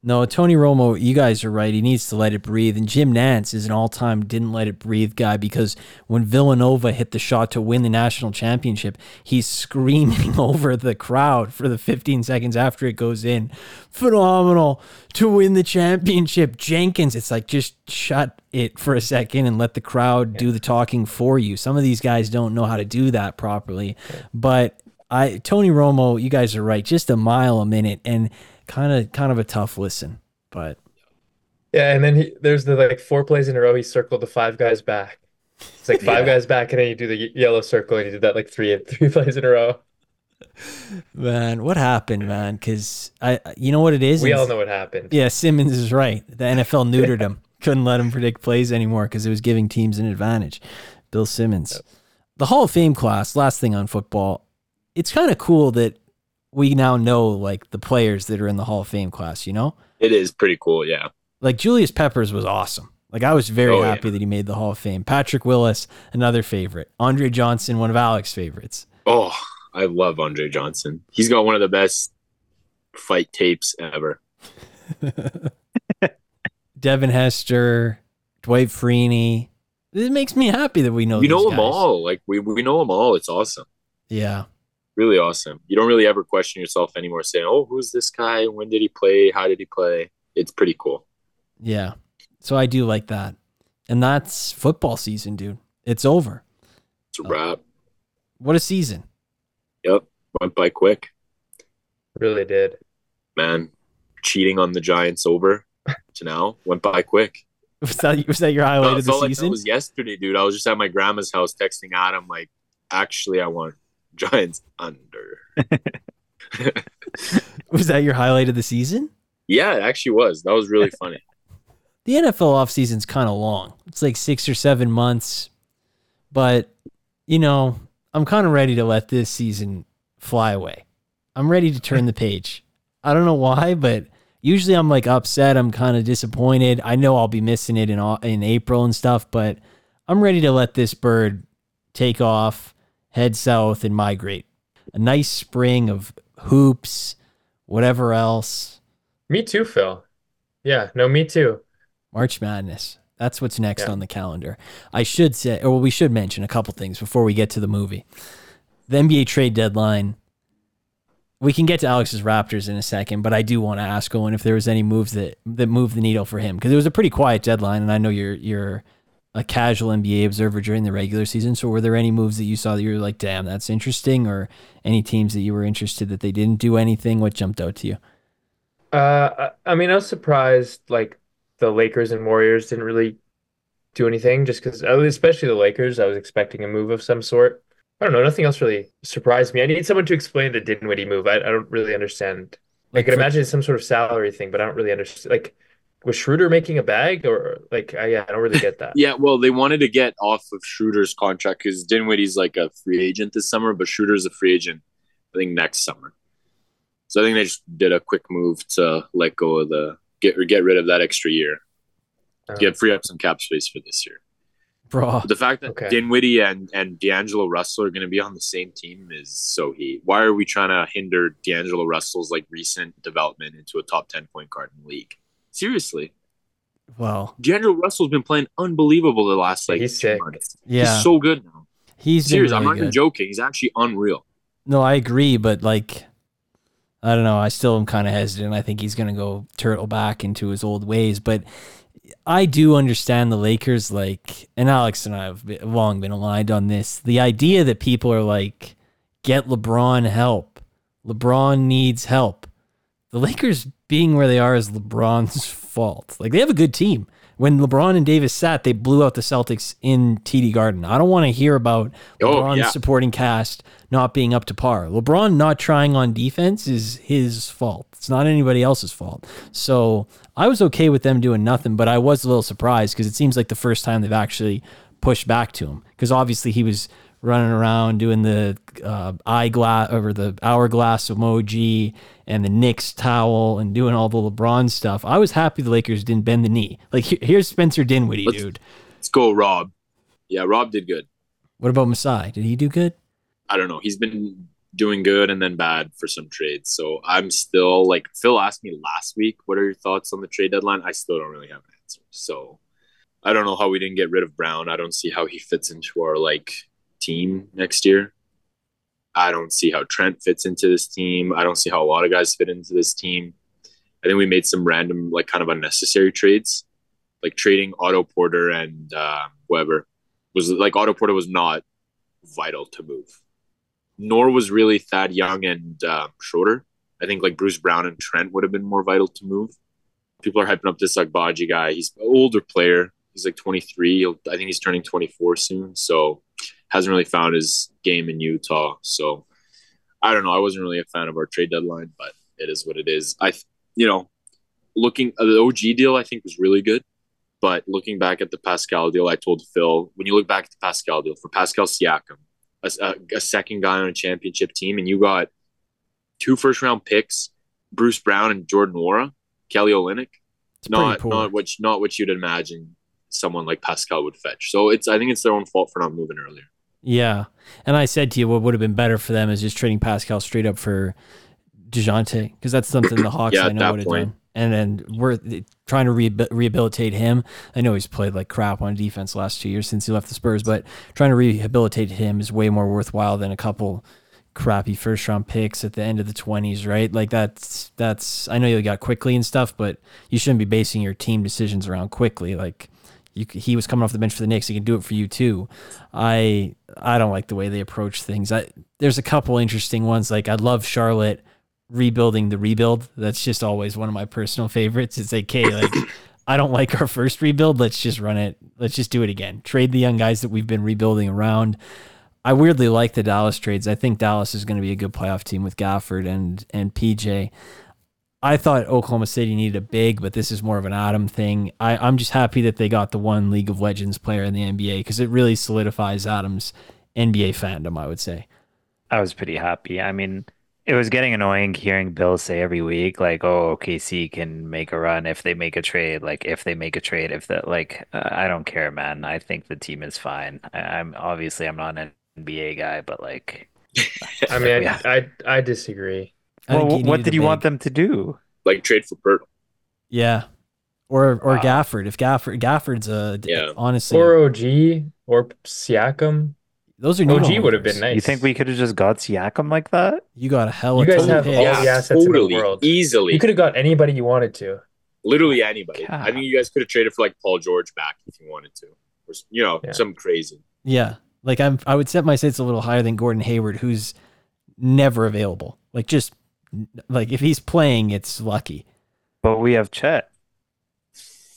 No, Tony Romo, you guys are right. He needs to let it breathe. And Jim Nantz is an all time didn't let it breathe guy because when Villanova hit the shot to win the national championship, he's screaming over the crowd for the 15 seconds after it goes in. Phenomenal to win the championship. Jenkins, it's like just shut it for a second and let the crowd do the talking for you. Some of these guys don't know how to do that properly. But I Tony Romo, you guys are right. Just a mile a minute and kind of kind of a tough listen. But Yeah, and then he there's the like four plays in a row. He circled the five guys back. It's like five Yeah. guys back, and then you do the yellow circle, and he did that like three three plays in a row. man, what happened, man? Because I, you know what it is. We all know what happened. Yeah, Simmons is right. The NFL neutered him. Couldn't let him predict plays anymore because it was giving teams an advantage. Bill Simmons. The Hall of Fame class, last thing on football, it's kind of cool that we now know like the players that are in the Hall of Fame class, you know? It is pretty cool. Yeah. Like Julius Peppers was awesome. Like I was very Oh, yeah. happy that he made the Hall of Fame. Patrick Willis, another favorite. Andre Johnson, one of Alex's favorites. Oh, I love Andre Johnson. He's got one of the best fight tapes ever. Devin Hester, Dwight Freeney. It makes me happy that we know we know them all. Like we we know them all. It's awesome. Yeah. Really awesome. You don't really ever question yourself anymore saying, "Oh, who's this guy? When did he play? How did he play?" It's pretty cool. Yeah. So I do like that. And that's football season, dude. It's over. It's a wrap. What a season. Yep. Went by quick. Really did. Man, cheating on the Giants over to now went by quick. Was that was that your Felt- highlight of the felt like season? that was yesterday, dude. I was just at my grandma's house texting Adam, like, actually, I want Giants under. was that your highlight of the season? Yeah, it actually was. That was really funny. The NFL offseason's kind of long. It's like six or seven months. But, you know, I'm kind of ready to let this season fly away. I'm ready to turn the page. I don't know why, but usually I'm like upset. I'm kind of disappointed. I know I'll be missing it in, in April and stuff, but I'm ready to let this bird take off, head south, and migrate. A nice spring of hoops, whatever else. Me too, Phil. Yeah, no, me too. March Madness. That's what's next Yeah. on the calendar. I should say, or we should mention a couple things before we get to the movie. The NBA trade deadline. We can get to Alex's Raptors in a second, but I do want to ask Owen if there was any moves that that moved the needle for him because it was a pretty quiet deadline, and I know you're you're a casual NBA observer during the regular season. So, were there any moves that you saw that you were like, "Damn, that's interesting," or any teams that you were interested that they didn't do anything? What jumped out to you? Uh, I I mean, I was surprised like the Lakers and Warriors didn't really do anything just because, especially the Lakers, I was expecting a move of some sort. I don't know, nothing else really surprised me. I need someone to explain the Dinwiddie move. I, I don't really understand. I Like can for- imagine it's some sort of salary thing, but I don't really understand. Like, was Schroeder making a bag or like, I, yeah, I don't really get that. Yeah, well, they wanted to get off of Schroeder's contract because Dinwiddie's like a free agent this summer, but Schroeder's a free agent, I think, next summer. So I think they just did a quick move to let go of the get or get rid of that extra year, Uh, get free up some cap space for this year. bro. The fact that Okay. Dinwiddie and and D'Angelo Russell are going to be on the same team is so heat. Why are we trying to hinder D'Angelo Russell's like recent development into a top ten point guard in the league? Seriously, Well, D'Angelo Russell's been playing unbelievable the last like He's two sick. months. yeah, He's so good now. he's Serious, really I'm not good. even joking. He's actually unreal. No, I agree, but like, I don't know. I still am kind of hesitant. I think he's going to go turtle back into his old ways. But I do understand the Lakers, like, and Alex and I have long been aligned on this. The idea that people are like, get LeBron help. LeBron needs help. The Lakers being where they are is LeBron's fault. Like, they have a good team. When LeBron and Davis sat, they blew out the Celtics in TD Garden. I don't want to hear about Oh, LeBron's yeah. supporting cast not being up to par. LeBron not trying on defense is his fault. It's not anybody else's fault. So I was okay with them doing nothing, but I was a little surprised because it seems like the first time they've actually pushed back to him. Because obviously he was running around doing the uh, eyeglass over the hourglass emoji and the Knicks towel and doing all the LeBron stuff. I was happy the Lakers didn't bend the knee. Like here's Spencer Dinwiddie, Let's- dude. Let's go, Rob. Yeah, Rob did good. What about Masai? Did he do good? I don't know. He's been doing good and then bad for some trades. So I'm still like Phil asked me last week, what are your thoughts on the trade deadline? I still don't really have an answer. So I don't know how we didn't get rid of Brown. I don't see how he fits into our like team next year. I don't see how Trent fits into this team. I don't see how a lot of guys fit into this team. I think we made some random, like kind of unnecessary trades, like trading Otto Porter and uh, was like Otto Porter was not vital to move nor was really Thad Young and um, Schroeder. I think like Bruce Brown and Trent would have been more vital to move. People are hyping up this Agbaji guy. He's an older player. He's like 23. He'll, I think he's turning 24 soon. So hasn't really found his game in Utah. So I don't know. I wasn't really a fan of our trade deadline, but it is what it is. I, you know, looking uh, the OG deal, I think was really good. But looking back at the Pascal deal, I told Phil, when you look back at the Pascal deal for Pascal Siakam, a, a, a second guy on a championship team, and you got two first round picks, Bruce Brown and Jordan Nwora, Kelly Olynyk. Not poor. not what not what you'd imagine someone like Pascal would fetch. So it's I think it's their own fault for not moving earlier. Yeah. And I said to you, what would have been better for them is just trading Pascal straight up for DeJounte, because that's something the Hawks Yeah, I know would have done. And then we're trying to re- rehabilitate him. I know he's played like crap on defense the last two years since he left the Spurs, but trying to rehabilitate him is way more worthwhile than a couple crappy first round picks at the end of the 20s, right? Like that's that's I know you got Quickley and stuff, but you shouldn't be basing your team decisions around Quickley. Like you, he was coming off the bench for the Knicks. He can do it for you too. I I don't like the way they approach things. I there's a couple interesting ones. Like I love Charlotte rebuilding the rebuild. That's just always one of my personal favorites. It's like, okay, like I don't like our first rebuild. Let's just run it. Let's just do it again. Trade the young guys that we've been rebuilding around. I weirdly like the Dallas trades. I think Dallas is going to be a good playoff team with Gafford and and PJ. I thought Oklahoma City needed a big, but this is more of an Adam thing. I, I'm just happy that they got the one League of Legends player in the NBA because it really solidifies Adam's NBA fandom, I would say. I was pretty happy. I mean, it was getting annoying hearing Bill say every week, like, "Oh, OKC can make a run if they make a trade. Like, if they make a trade, if that, like, uh, I don't care, man. I think the team is fine. I, I'm obviously I'm not an NBA guy, but like, I mean, Yeah. I, I I disagree. I think well, what did a you want them to do? Like trade for Pert. Yeah. Or or Wow. Gafford. If Gafford Gafford's a Yeah. honestly Or OG or Siakam. those are OG noodle would have been nice. You think we could have just got Siakam like that? You got a hell You of guys ton of have picks. all Yeah, the assets in the world. easily, You could have got anybody you wanted to. literally anybody. God. I think you guys could have traded for like Paul George back if you wanted to, or you know, Yeah. some crazy. Yeah. Like I'm I would set my sights a little higher than Gordon Hayward, who's never available. Like just like if he's playing, it's lucky. But we have Chet.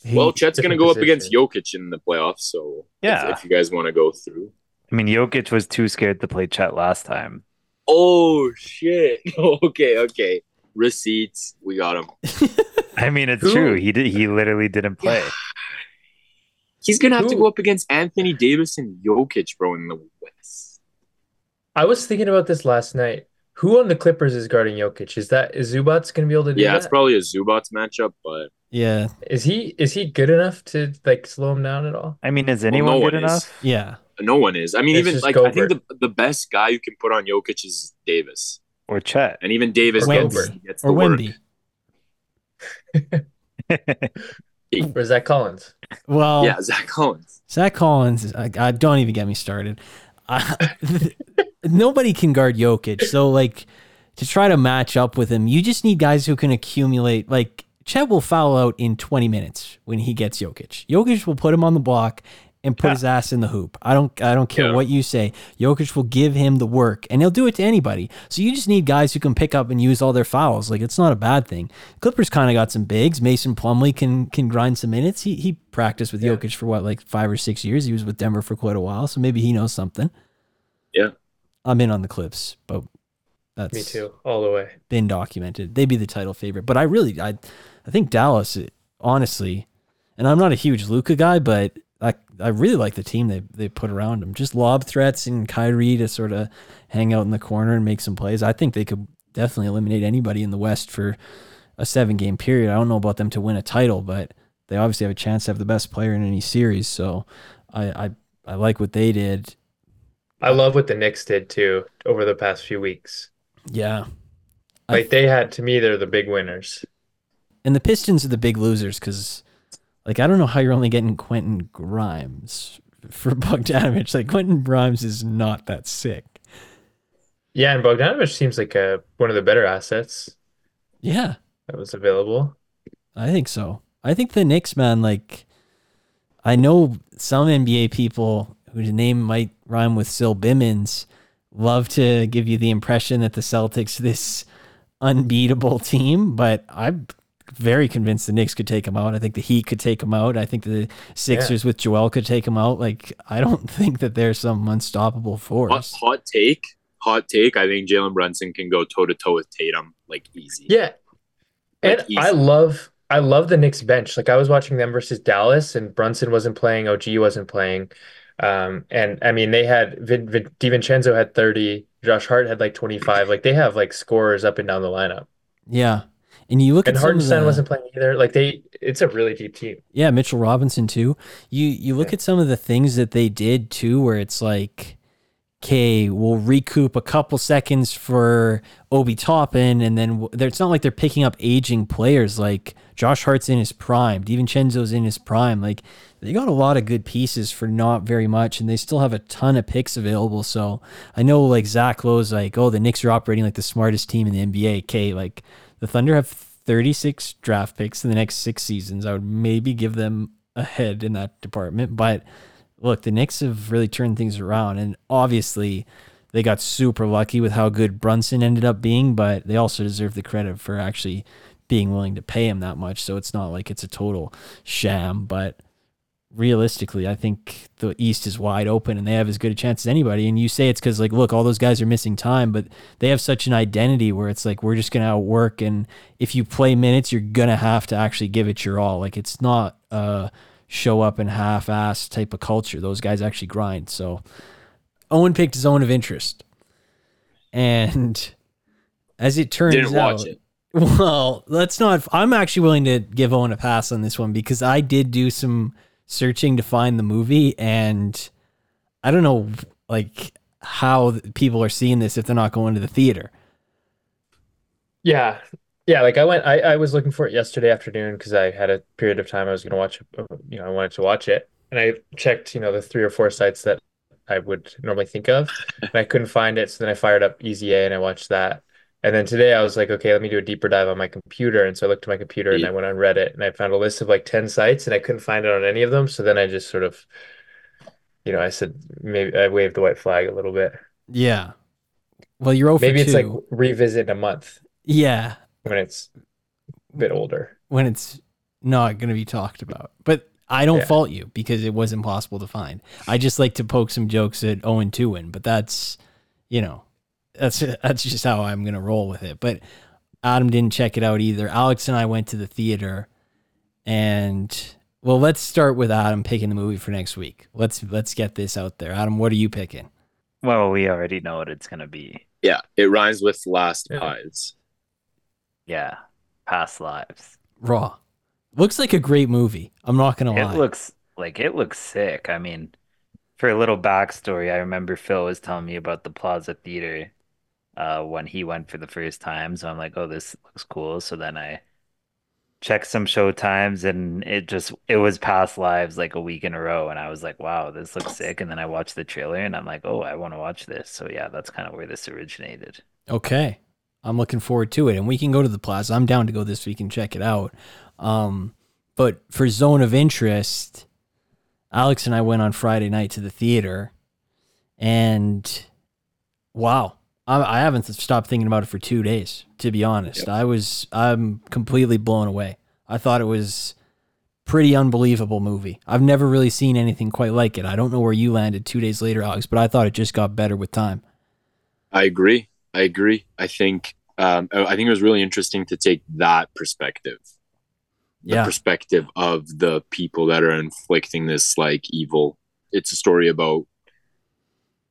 He- well, Chet's going to different go up against Jokic in the playoffs, so Yeah. if, you guys want to go through. I mean, Jokic was too scared to play Chet last time. Oh shit! okay, okay. Receipts, we got him. I mean, it's Who- true. He did. He literally didn't play. He's gonna have to go up against Anthony Davis and Jokic, bro, in the West. I was thinking about this last night. Who on the Clippers is guarding Jokic? Is that is Zubac going to be able to do Yeah, that? it's probably a Zubac matchup, but yeah. Is he is he good enough to like slow him down at all? I mean, is Well, anyone no good one is. enough? Yeah. no one is. I mean, It's even just like I think Gobert. the the best guy you can put on Jokic is Davis, Or Chet? and even Davis Or gets, Gobert. gets Or the work. Wemby. Or is that Collins? Well Yeah, Zach Collins. Zach Collins, is- I, I don't even get me started. I, nobody can guard Jokic, so like to try to match up with him, you just need guys who can accumulate. Like Chet will foul out in 20 minutes when he gets Jokic. Jokic will put him on the block and put his ass in the hoop. I don't I don't care Yeah. what you say. Jokic will give him the work and he'll do it to anybody. So you just need guys who can pick up and use all their fouls. Like it's not a bad thing. Clippers kind of got some bigs. Mason Plumlee can can grind some minutes. He he practiced with Yeah. Jokic for what like 5 or 6 years. He was with Denver for quite a while, so maybe he knows something. Yeah. I'm in on the Clips, but that's Me too, all the way. been documented. They'd be the title favorite, but I really, I, I think Dallas, honestly, and I'm not a huge Luka guy, but I, I really like the team they they put around him. Just lob threats and Kyrie to sort of hang out in the corner and make some plays. I think they could definitely eliminate anybody in the West for a seven game period. I don't know about them to win a title, but they obviously have a chance to have the best player in any series. So I, I, I like what they did. I love what the Knicks did too over the past few weeks. Yeah. I- Like they had to me, they're the big winners. And the Pistons are the big losers because, like, I don't know how you're only getting Quentin Grimes for Bogdanovich. Like, Quentin Grimes is not that sick. Yeah, and Bogdanovich seems like a one of the better assets Yeah, that was available. I think so. I think the Knicks, man, like, I know some NBA people whose name might rhyme with Sil Bimmons love to give you the impression that the Celtics this unbeatable team, but I'm very convinced the Knicks could take them out. I think the Heat could take them out. I think the Sixers with Joel could take them out. Like I don't think that there's some unstoppable Hot, force. hot take, hot take. I think Jalen Brunson can go toe to toe with Tatum, like easy. Yeah. Like, And easy. I love I love the Knicks bench. Like I was watching them versus Dallas and Brunson wasn't playing, OG wasn't playing. Um, and I mean they had Vin, Vin, DiVincenzo had 30, Josh Hart had like 25. Like they have like scorers up and down the lineup. Yeah, and you look And at some of Hartenstein the, wasn't playing either. Like they it's a really deep team. Yeah, Mitchell Robinson too. You you look Yeah. at some of the things that they did too, where it's like, okay, we'll recoup a couple seconds for Obi Toppin, and then it's not like they're picking up aging players. Like Josh Hart's in his prime, DiVincenzo's in his prime. Like they got a lot of good pieces for not very much, and they still have a ton of picks available. So I know like Zach Lowe's like, oh, the Knicks are operating like the smartest team in the NBA. Okay, like the Thunder have 36 draft picks in the next six seasons. I would maybe give them a head in that department. But look, the Knicks have really turned things around. And obviously, they got super lucky with how good Brunson ended up being, but they also deserve the credit for actually being willing to pay him that much. So it's not like it's a total sham, but realistically, I think the East is wide open and they have as good a chance as anybody. And you say it's because, like, look, all those guys are missing time, but they have such an identity where it's like, we're just going to outwork. And if you play minutes, you're going to have to actually give it your all. Like, it's not a show up and half ass type of culture. Those guys actually grind. So Owen picked zone of interest. And as it turns Didn't out, watch it. well, let's not. I'm actually willing to give Owen a pass on this one because I did do some searching to find the movie, and I don't know like how people are seeing this if they're not going to the theater. Yeah. Yeah, like I went I, I was looking for it yesterday afternoon because I had a period of time I was going to watch uh, you know I wanted to watch it and I checked you know the three or four sites that I would normally think of and I couldn't find it so then I fired up Easy A and I watched that and then today I was like okay let me do a deeper dive on my computer and so I looked at my computer and I went on Reddit and I found a list of like 10 sites and I couldn't find it on any of them so then I just sort of you know I said maybe I waved the white flag a little bit Yeah. Well, you're over maybe it's like revisit in a month yeah, when it's a bit older when it's not going to be talked about. But I don't Yeah. fault you because it was impossible to find. I just like to poke some jokes at Owen Tuin, but that's, you know, that's that's just how I'm going to roll with it. But Adam didn't check it out either. Alex and I went to the theater and well, let's start with Adam picking the movie for next week. Let's let's get this out there. Adam, what are you picking? Well, we already know what it's gonna be. Yeah, it rhymes with last Yeah. pies. Yeah, past lives. Raw. Looks like a great movie. I'm not going to It lie. It looks like it looks sick. I mean, for a little backstory, I remember Phil was telling me about the Plaza Theater uh, when he went for the first time. So I'm like, oh, this looks cool. So then I checked some show times and it just it was past lives like a week in a row. And I was like, wow, this looks sick. And then I watched the trailer and I'm like, oh, I want to watch this. So yeah, that's kind of where this originated. Okay. I'm looking forward to it. And we can go to the plaza. I'm down to go this week and check it out. Um, but for zone of interest, Alex and I went on Friday night to the theater and wow. I, I haven't stopped thinking about it for two days, to be honest. I was, I'm completely blown away. I thought it was pretty unbelievable movie. I've never really seen anything quite like it. I don't know where you landed two days later, Alex, but I thought it just got better with time. I agree. I agree. I think um, I think it was really interesting to take that perspective, the Yeah. perspective of the people that are inflicting this like evil. It's a story about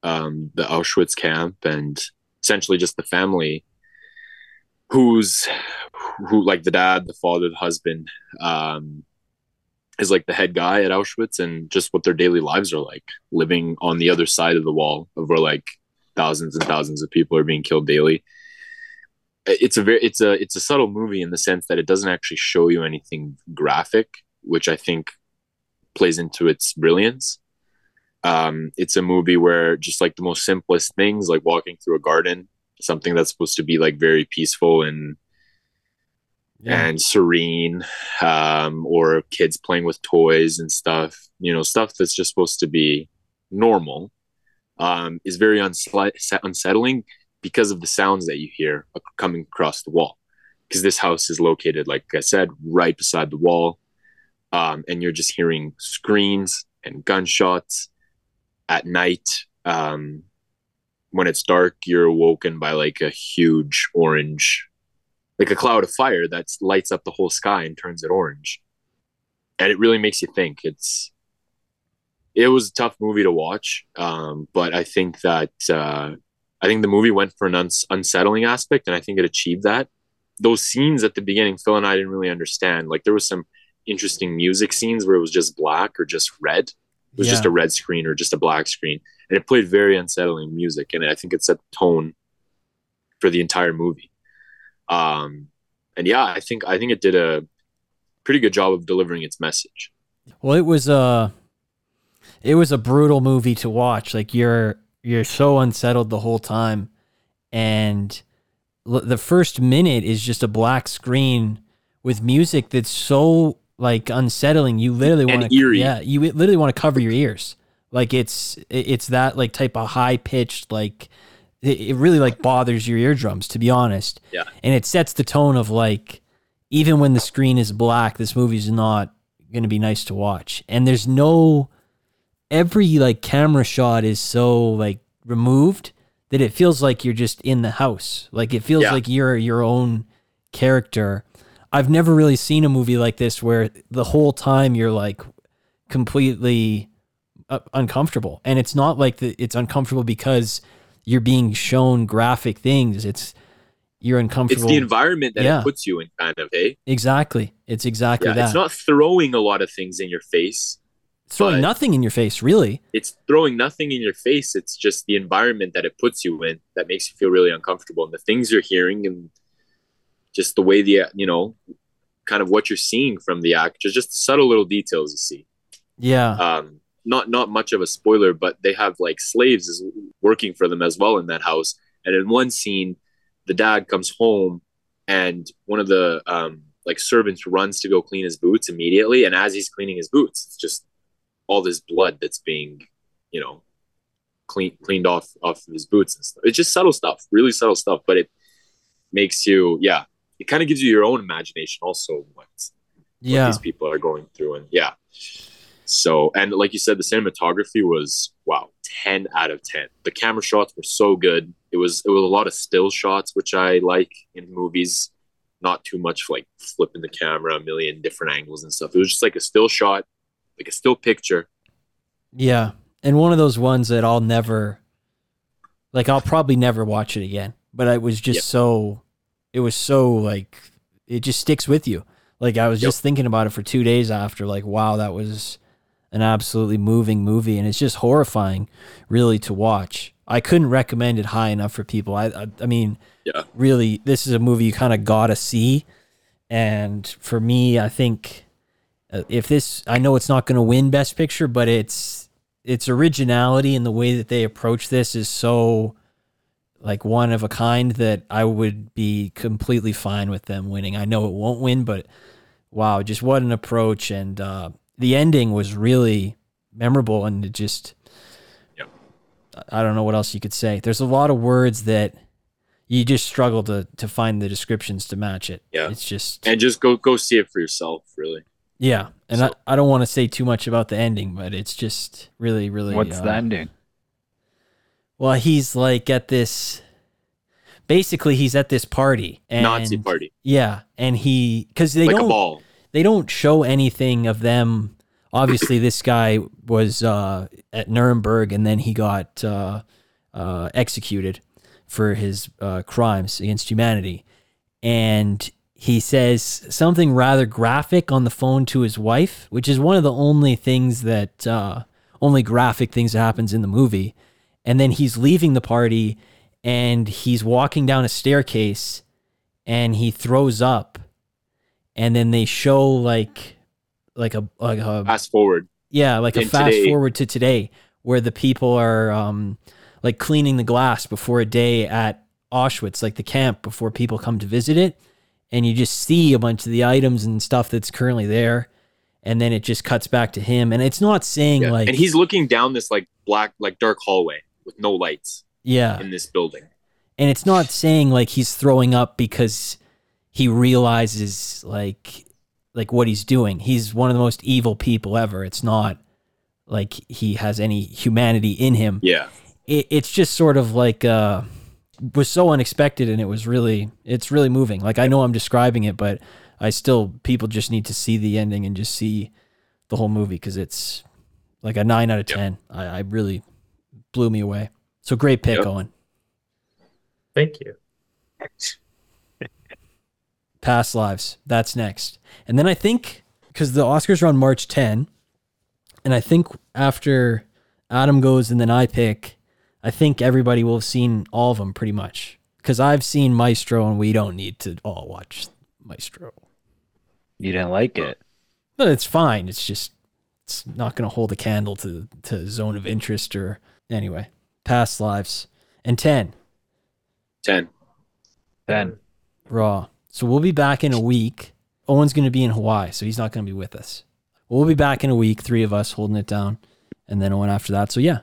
um, the Auschwitz camp and essentially just the family who's who like the dad, the father, the husband um, is like the head guy at Auschwitz and just what their daily lives are like living on the other side of the wall of where like thousands and thousands of people are being killed daily. It's a very it's a it's a subtle movie in the sense that it doesn't actually show you anything graphic which i think plays into its brilliance um it's a movie where just like the most simplest things like walking through a garden something that's supposed to be like very peaceful and and serene um or kids playing with toys and stuff you know stuff that's just supposed to be normal um, is very unsli- unsettling because of the sounds that you hear coming across the wall. Because this house is located, like I said, right beside the wall, um, and you're just hearing screams and gunshots at night. Um, when it's dark, you're awoken by like a huge orange, like a cloud of fire that lights up the whole sky and turns it orange, and it really makes you think. It's it was a tough movie to watch, um, but I think that uh, I think the movie went for an uns- unsettling aspect, and I think it achieved that. Those scenes at the beginning, Phil and I didn't really understand. Like there was some interesting music scenes where it was just black or just red. It was just a red screen or just a black screen, and it played very unsettling music, and I think it set the tone for the entire movie. Um, and yeah, I think I think it did a pretty good job of delivering its message. Well, it was a it was a brutal movie to watch. Like you're you're so unsettled the whole time, and l- the first minute is just a black screen with music that's so like unsettling. You literally want to eerie. yeah, you literally want to cover your ears. Like it's it's that like type of high pitched like it, it really like bothers your eardrums to be honest. Yeah. And it sets the tone of like even when the screen is black, this movie's not going to be nice to watch. And there's no every like camera shot is so like removed that it feels like you're just in the house. Like it feels Yeah. like you're your own character. I've never really seen a movie like this where the whole time you're like completely uh, uncomfortable. And it's not like the, it's uncomfortable because you're being shown graphic things. It's you're uncomfortable. It's the environment that Yeah. it puts you in, kind of. Hey, exactly. It's exactly yeah, that. it's not throwing a lot of things in your face. It's throwing nothing in your face, really. It's throwing nothing in your face. It's just the environment that it puts you in that makes you feel really uncomfortable, and the things you're hearing, and just the way the you know, kind of what you're seeing from the actors, just subtle little details you see. Yeah. um, not not much of a spoiler, but they have like slaves is working for them as well in that house. And in one scene, the dad comes home, and one of the um, like servants runs to go clean his boots immediately. And as he's cleaning his boots, it's just all this blood that's being, you know, clean cleaned off off of his boots and stuff. It's just subtle stuff, really subtle stuff, but it makes you, yeah, it kind of gives you your own imagination also what what these people are going through and yeah so and like you said the cinematography was wow 10 out of 10 the camera shots were so good it was it was a lot of still shots which i like in movies not too much like flipping the camera a million different angles and stuff it was just like a still shot like a still picture Yeah. And one of those ones that I'll never like I'll probably never watch it again. But it was just Yep. so it was so like it just sticks with you. Like I was Yep. just thinking about it for 2 days after like wow, that was an absolutely moving movie and it's just horrifying really to watch. I couldn't recommend it high enough for people. I I, I mean Yeah. really this is a movie you kind of got to see and for me I think uh, if this I know it's not going to win best picture but it's its originality and the way that they approach this is so like one of a kind that I would be completely fine with them winning. I know it won't win but wow, just what an approach and uh the ending was really memorable and it just Yep. I don't know what else you could say. There's a lot of words that you just struggle to to find the descriptions to match it. Yeah. It's just and just go go see it for yourself really yeah, and So- I, I don't want to say too much about the ending, but it's just really, really. What's uh, the ending? Well, he's like at this. Basically, he's at this party. And, nazi party Yeah, and he because they like don't they don't show anything of them. Obviously, this guy was uh, at Nuremberg, and then he got uh, uh, executed for his uh, crimes against humanity. And he says something rather graphic on the phone to his wife, which is one of the only things that uh, only graphic things that happens in the movie. And then he's leaving the party, and he's walking down a staircase, and he throws up. And then they show like like a like a fast forward. Yeah like a fast today. forward to today where the people are um like cleaning the glass before a day at Auschwitz like the camp before people come to visit it. And you just see a bunch of the items and stuff that's currently there. And then it just cuts back to him. And it's not saying Yeah. like and he's looking down this like black like dark hallway with no lights yeah in this building and it's not saying like he's throwing up because he realizes like like what he's doing. He's one of the most evil people ever. It's not like he has any humanity in him. yeah It, it's just sort of like uh was so unexpected and it was really it's really moving. Like I know I'm describing it, but I still people just need to see the ending and just see the whole movie because it's like a nine out of Yep. ten. I, I really blew me away. So great pick, Yep. Owen. Thank you. Past Lives. That's next. And then I think because the Oscars are on March 10, and I think after Adam goes and then I pick, I think everybody will have seen all of them pretty much. Because I've seen Maestro, and we don't need to all watch Maestro. You didn't like it. But it's fine. It's just it's not going to hold a candle to to Zone of Interest or anyway. Past Lives and 10 10 Then Raw. So we'll be back in a week. Owen's going to be in Hawaii, so he's not going to be with us. We'll be back in a week, three of us holding it down, and then Owen after that. So yeah,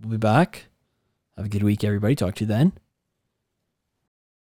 we'll be back. Have a good week, everybody. Talk to you then.